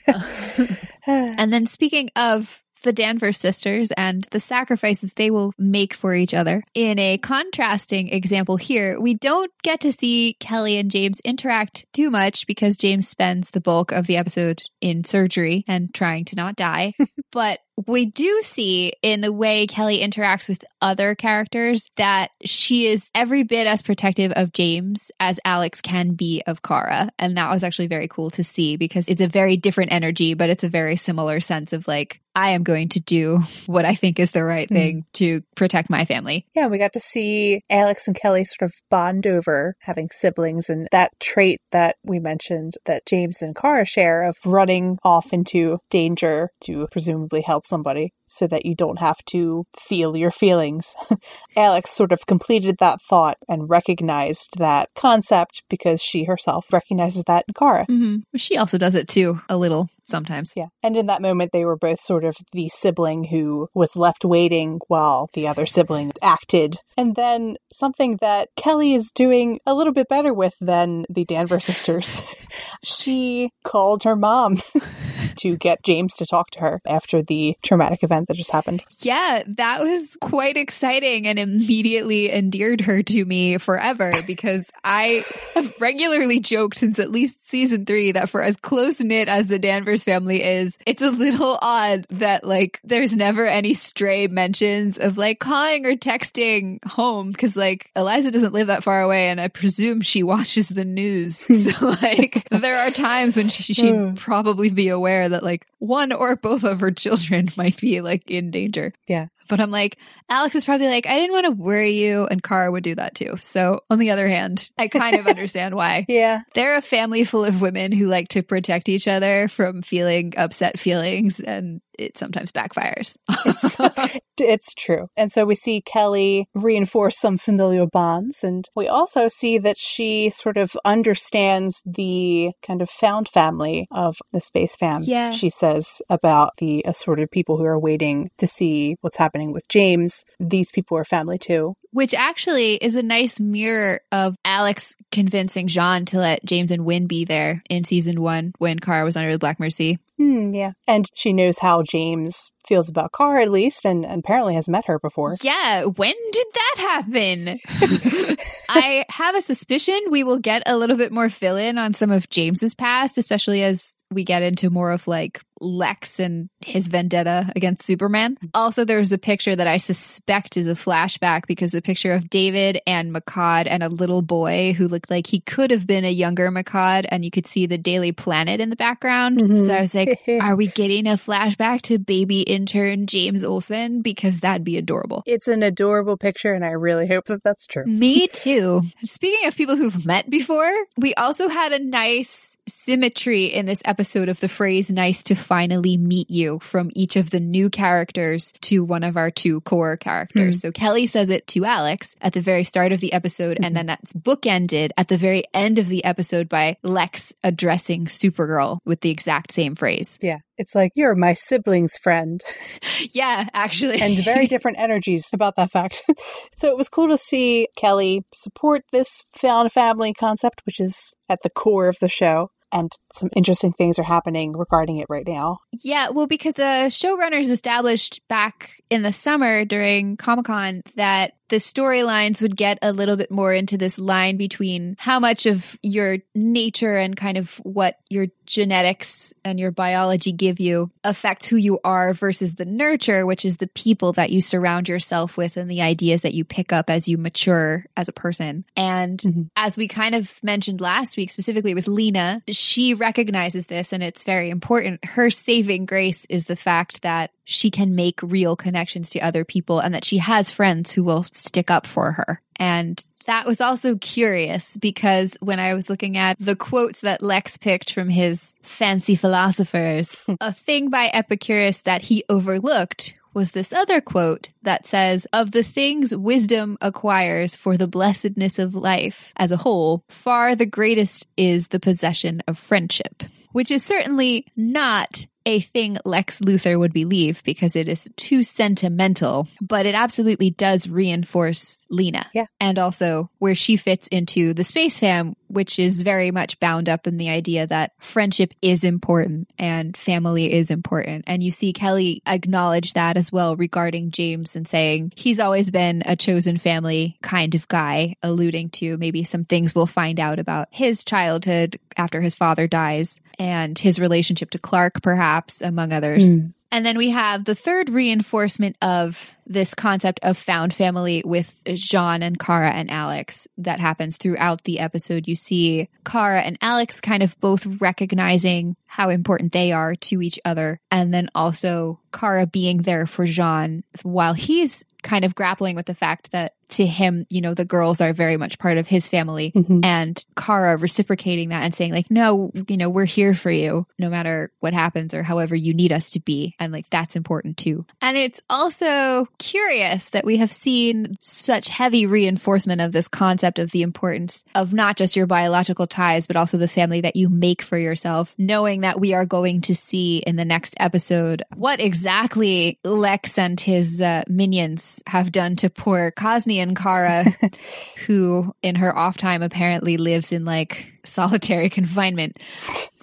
and then speaking of the Danvers sisters and the sacrifices they will make for each other. In a contrasting example here, we don't get to see Kelly and James interact too much because James spends the bulk of the episode in surgery and trying to not die. but we do see in the way Kelly interacts with other characters that she is every bit as protective of James as Alex can be of Kara. And that was actually very cool to see because it's a very different energy, but it's a very similar sense of like, I am going to do what I think is the right thing mm. to protect my family. Yeah, we got to see Alex and Kelly sort of bond over having siblings and that trait that we mentioned that James and Kara share of running off into danger to presumably help somebody so that you don't have to feel your feelings. Alex sort of completed that thought and recognized that concept because she herself recognizes that in Kara. Mm-hmm. She also does it too, a little sometimes. Yeah. And in that moment, they were both sort of the sibling who was left waiting while the other sibling acted. And then something that Kelly is doing a little bit better with than the Danvers sisters. she called her mom to get James to talk to her after the traumatic event that just happened. Yeah, that was quite exciting and immediately endeared her to me forever because I have regularly joked since at least season three that for as close knit as the Danvers family is, it's a little odd that like there's never any stray mentions of like calling or texting home because like Eliza doesn't live that far away and I presume she watches the news. so like there are times when she, she'd hmm. probably be aware that like one or both of her children might be like in danger. Yeah. But I'm like, Alex is probably like, I didn't want to worry you. And Kara would do that too. So on the other hand, I kind of understand why. Yeah. They're a family full of women who like to protect each other from feeling upset feelings. And it sometimes backfires. it's, it's, true. And so we see Kelly reinforce some familial bonds. And we also see that she sort of understands the kind of found family of the space fam. Yeah. She says about the assorted people who are waiting to see what's happening with James. These people are family too. Which actually is a nice mirror of Alex convincing J'onn to let James and Winn be there in season one when Kara was under the Black Mercy. Hmm, yeah. And she knows how James feels about Kara, at least, and, and apparently has met her before. Yeah. When did that happen? I have a suspicion we will get a little bit more fill in on some of James's past, especially as we get into more of like Lex and his vendetta against Superman. Also, there's a picture that I suspect is a flashback because a picture of David and Makad and a little boy who looked like he could have been a younger Makad, and you could see the Daily Planet in the background. Mm-hmm. So I was like, are we getting a flashback to baby intern James Olsen? Because that'd be adorable. It's an adorable picture, and I really hope that that's true. Me too. Speaking of people who've met before, we also had a nice symmetry in this episode of the phrase nice to finally meet you from each of the new characters to one of our two core characters. Mm. So Kelly says it to Alex at the very start of the episode, mm-hmm. and then that's bookended at the very end of the episode by Lex addressing Supergirl with the exact same phrase. Yeah. It's like, you're my sibling's friend. yeah, actually. and very different energies about that fact. so it was cool to see Kelly support this found family concept, which is at the core of the show and some interesting things are happening regarding it right now. Yeah, well, because the showrunners established back in the summer during Comic Con that the storylines would get a little bit more into this line between how much of your nature and kind of what your genetics and your biology give you affects who you are versus the nurture, which is the people that you surround yourself with and the ideas that you pick up as you mature as a person. And mm-hmm. as we kind of mentioned last week, specifically with Lena, she recognizes this and it's very important. Her saving grace is the fact that she can make real connections to other people and that she has friends who will stick up for her. And that was also curious because when I was looking at the quotes that Lex picked from his fancy philosophers, a thing by Epicurus that he overlooked was this other quote that says, Of the things wisdom acquires for the blessedness of life as a whole, far the greatest is the possession of friendship. Which is certainly not a thing Lex Luthor would believe because it is too sentimental, but it absolutely does reinforce Lena. Yeah. And also where she fits into the space fam, which is very much bound up in the idea that friendship is important and family is important. And you see Kelly acknowledge that as well regarding James and saying he's always been a chosen family kind of guy, alluding to maybe some things we'll find out about his childhood after his father dies and his relationship to Clark, perhaps, among others. Mm. And then we have the third reinforcement of this concept of found family with J'onn and Kara and Alex that happens throughout the episode. You see Kara and Alex kind of both recognizing how important they are to each other. And then also Kara being there for J'onn while he's kind of grappling with the fact that to him, you know, the girls are very much part of his family Mhm. and Kara reciprocating that and saying like, no, you know, we're here for you no matter what happens or however you need us to be. And like, that's important too. And it's also curious that we have seen such heavy reinforcement of this concept of the importance of not just your biological ties, but also the family that you make for yourself, knowing that we are going to see in the next episode what exactly Lex and his uh, minions have done to poor Kasnian Kara, who in her off time apparently lives in like solitary confinement,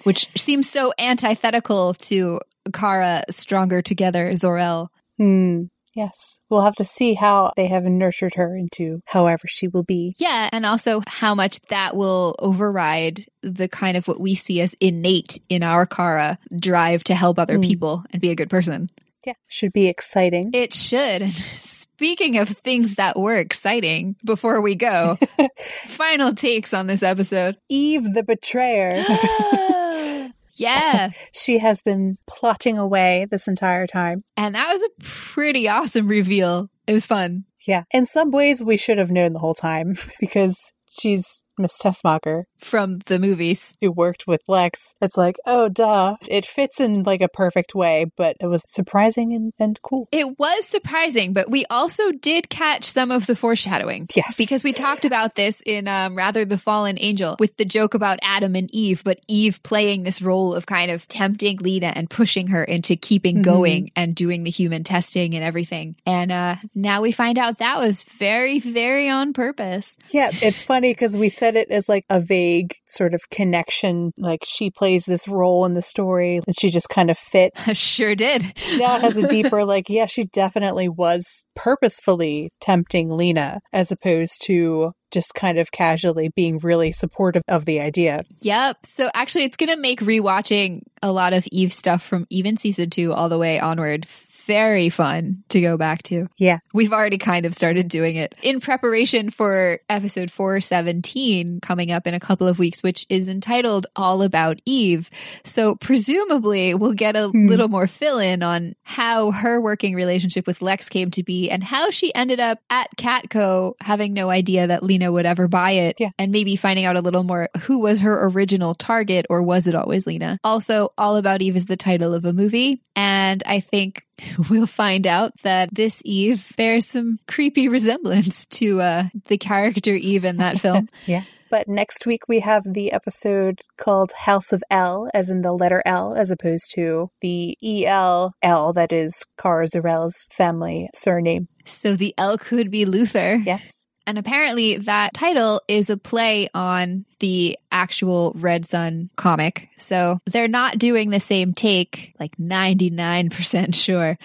which seems so antithetical to Kara stronger together, Zor-El. Hmm. Yes. We'll have to see how they have nurtured her into however she will be. Yeah, and also how much that will override the kind of what we see as innate in our Kara drive to help other Hmm. people and be a good person. Yeah. Should be exciting. It should. Speaking of things that were exciting, before we go, final takes on this episode. Eve the betrayer. Ah, yeah. she has been plotting away this entire time. And that was a pretty awesome reveal. It was fun. Yeah. In some ways, we should have known the whole time because she's Miss Tessmacher From the movies. who worked with Lex. It's like, oh, duh. It fits in like a perfect way, but it was surprising and, and cool. It was surprising, but we also did catch some of the foreshadowing. Yes. Because we talked about this in um, Rather the Fallen Angel with the joke about Adam and Eve, but Eve playing this role of kind of tempting Lena and pushing her into keeping Mhm. going and doing the human testing and everything. And uh, now we find out that was very, very on purpose. Yeah, it's funny because we said it as like a vague sort of connection. Like she plays this role in the story and she just kind of fit. sure did. Now it has a deeper, like, yeah, she definitely was purposefully tempting Lena as opposed to just kind of casually being really supportive of the idea. Yep. So actually, it's going to make rewatching a lot of Eve stuff from even season two all the way onward very fun to go back to. Yeah. We've already kind of started doing it in preparation for episode 417 coming up in a couple of weeks, which is entitled All About Eve. So presumably we'll get a Hmm. little more fill in on how her working relationship with Lex came to be and how she ended up at Catco having no idea that Lena would ever buy it. Yeah. And maybe finding out a little more who was her original target or was it always Lena? Also, All About Eve is the title of a movie. And I think we'll find out that this Eve bears some creepy resemblance to uh, the character Eve in that film. Yeah. But next week we have the episode called House of L, as in the letter L, as opposed to the E L L that is Kara Zor-El's family surname. so the L could be Luthor. Yes. And apparently that title is a play on the actual Red Sun comic. So they're not doing the same take, like 99% sure.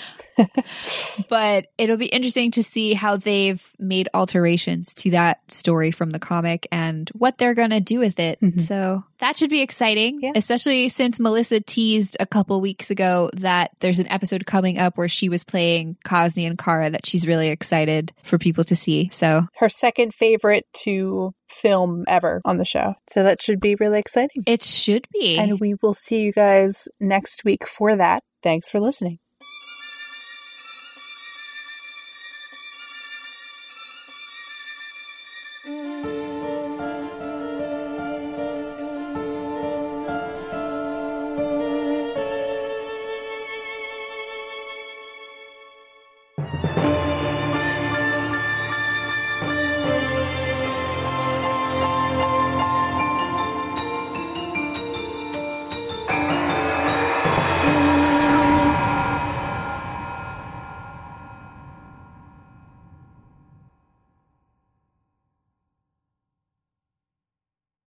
but it'll be interesting to see how they've made alterations to that story from the comic and what they're going to do with it. Mhm. So that should be exciting, Yeah. especially since Melissa teased a couple weeks ago that there's an episode coming up where she was playing Kasnian Kara that she's really excited for people to see. So Her second favorite to film ever on the show. So that should be really exciting. it should be. And we will see you guys next week for that. Thanks for listening.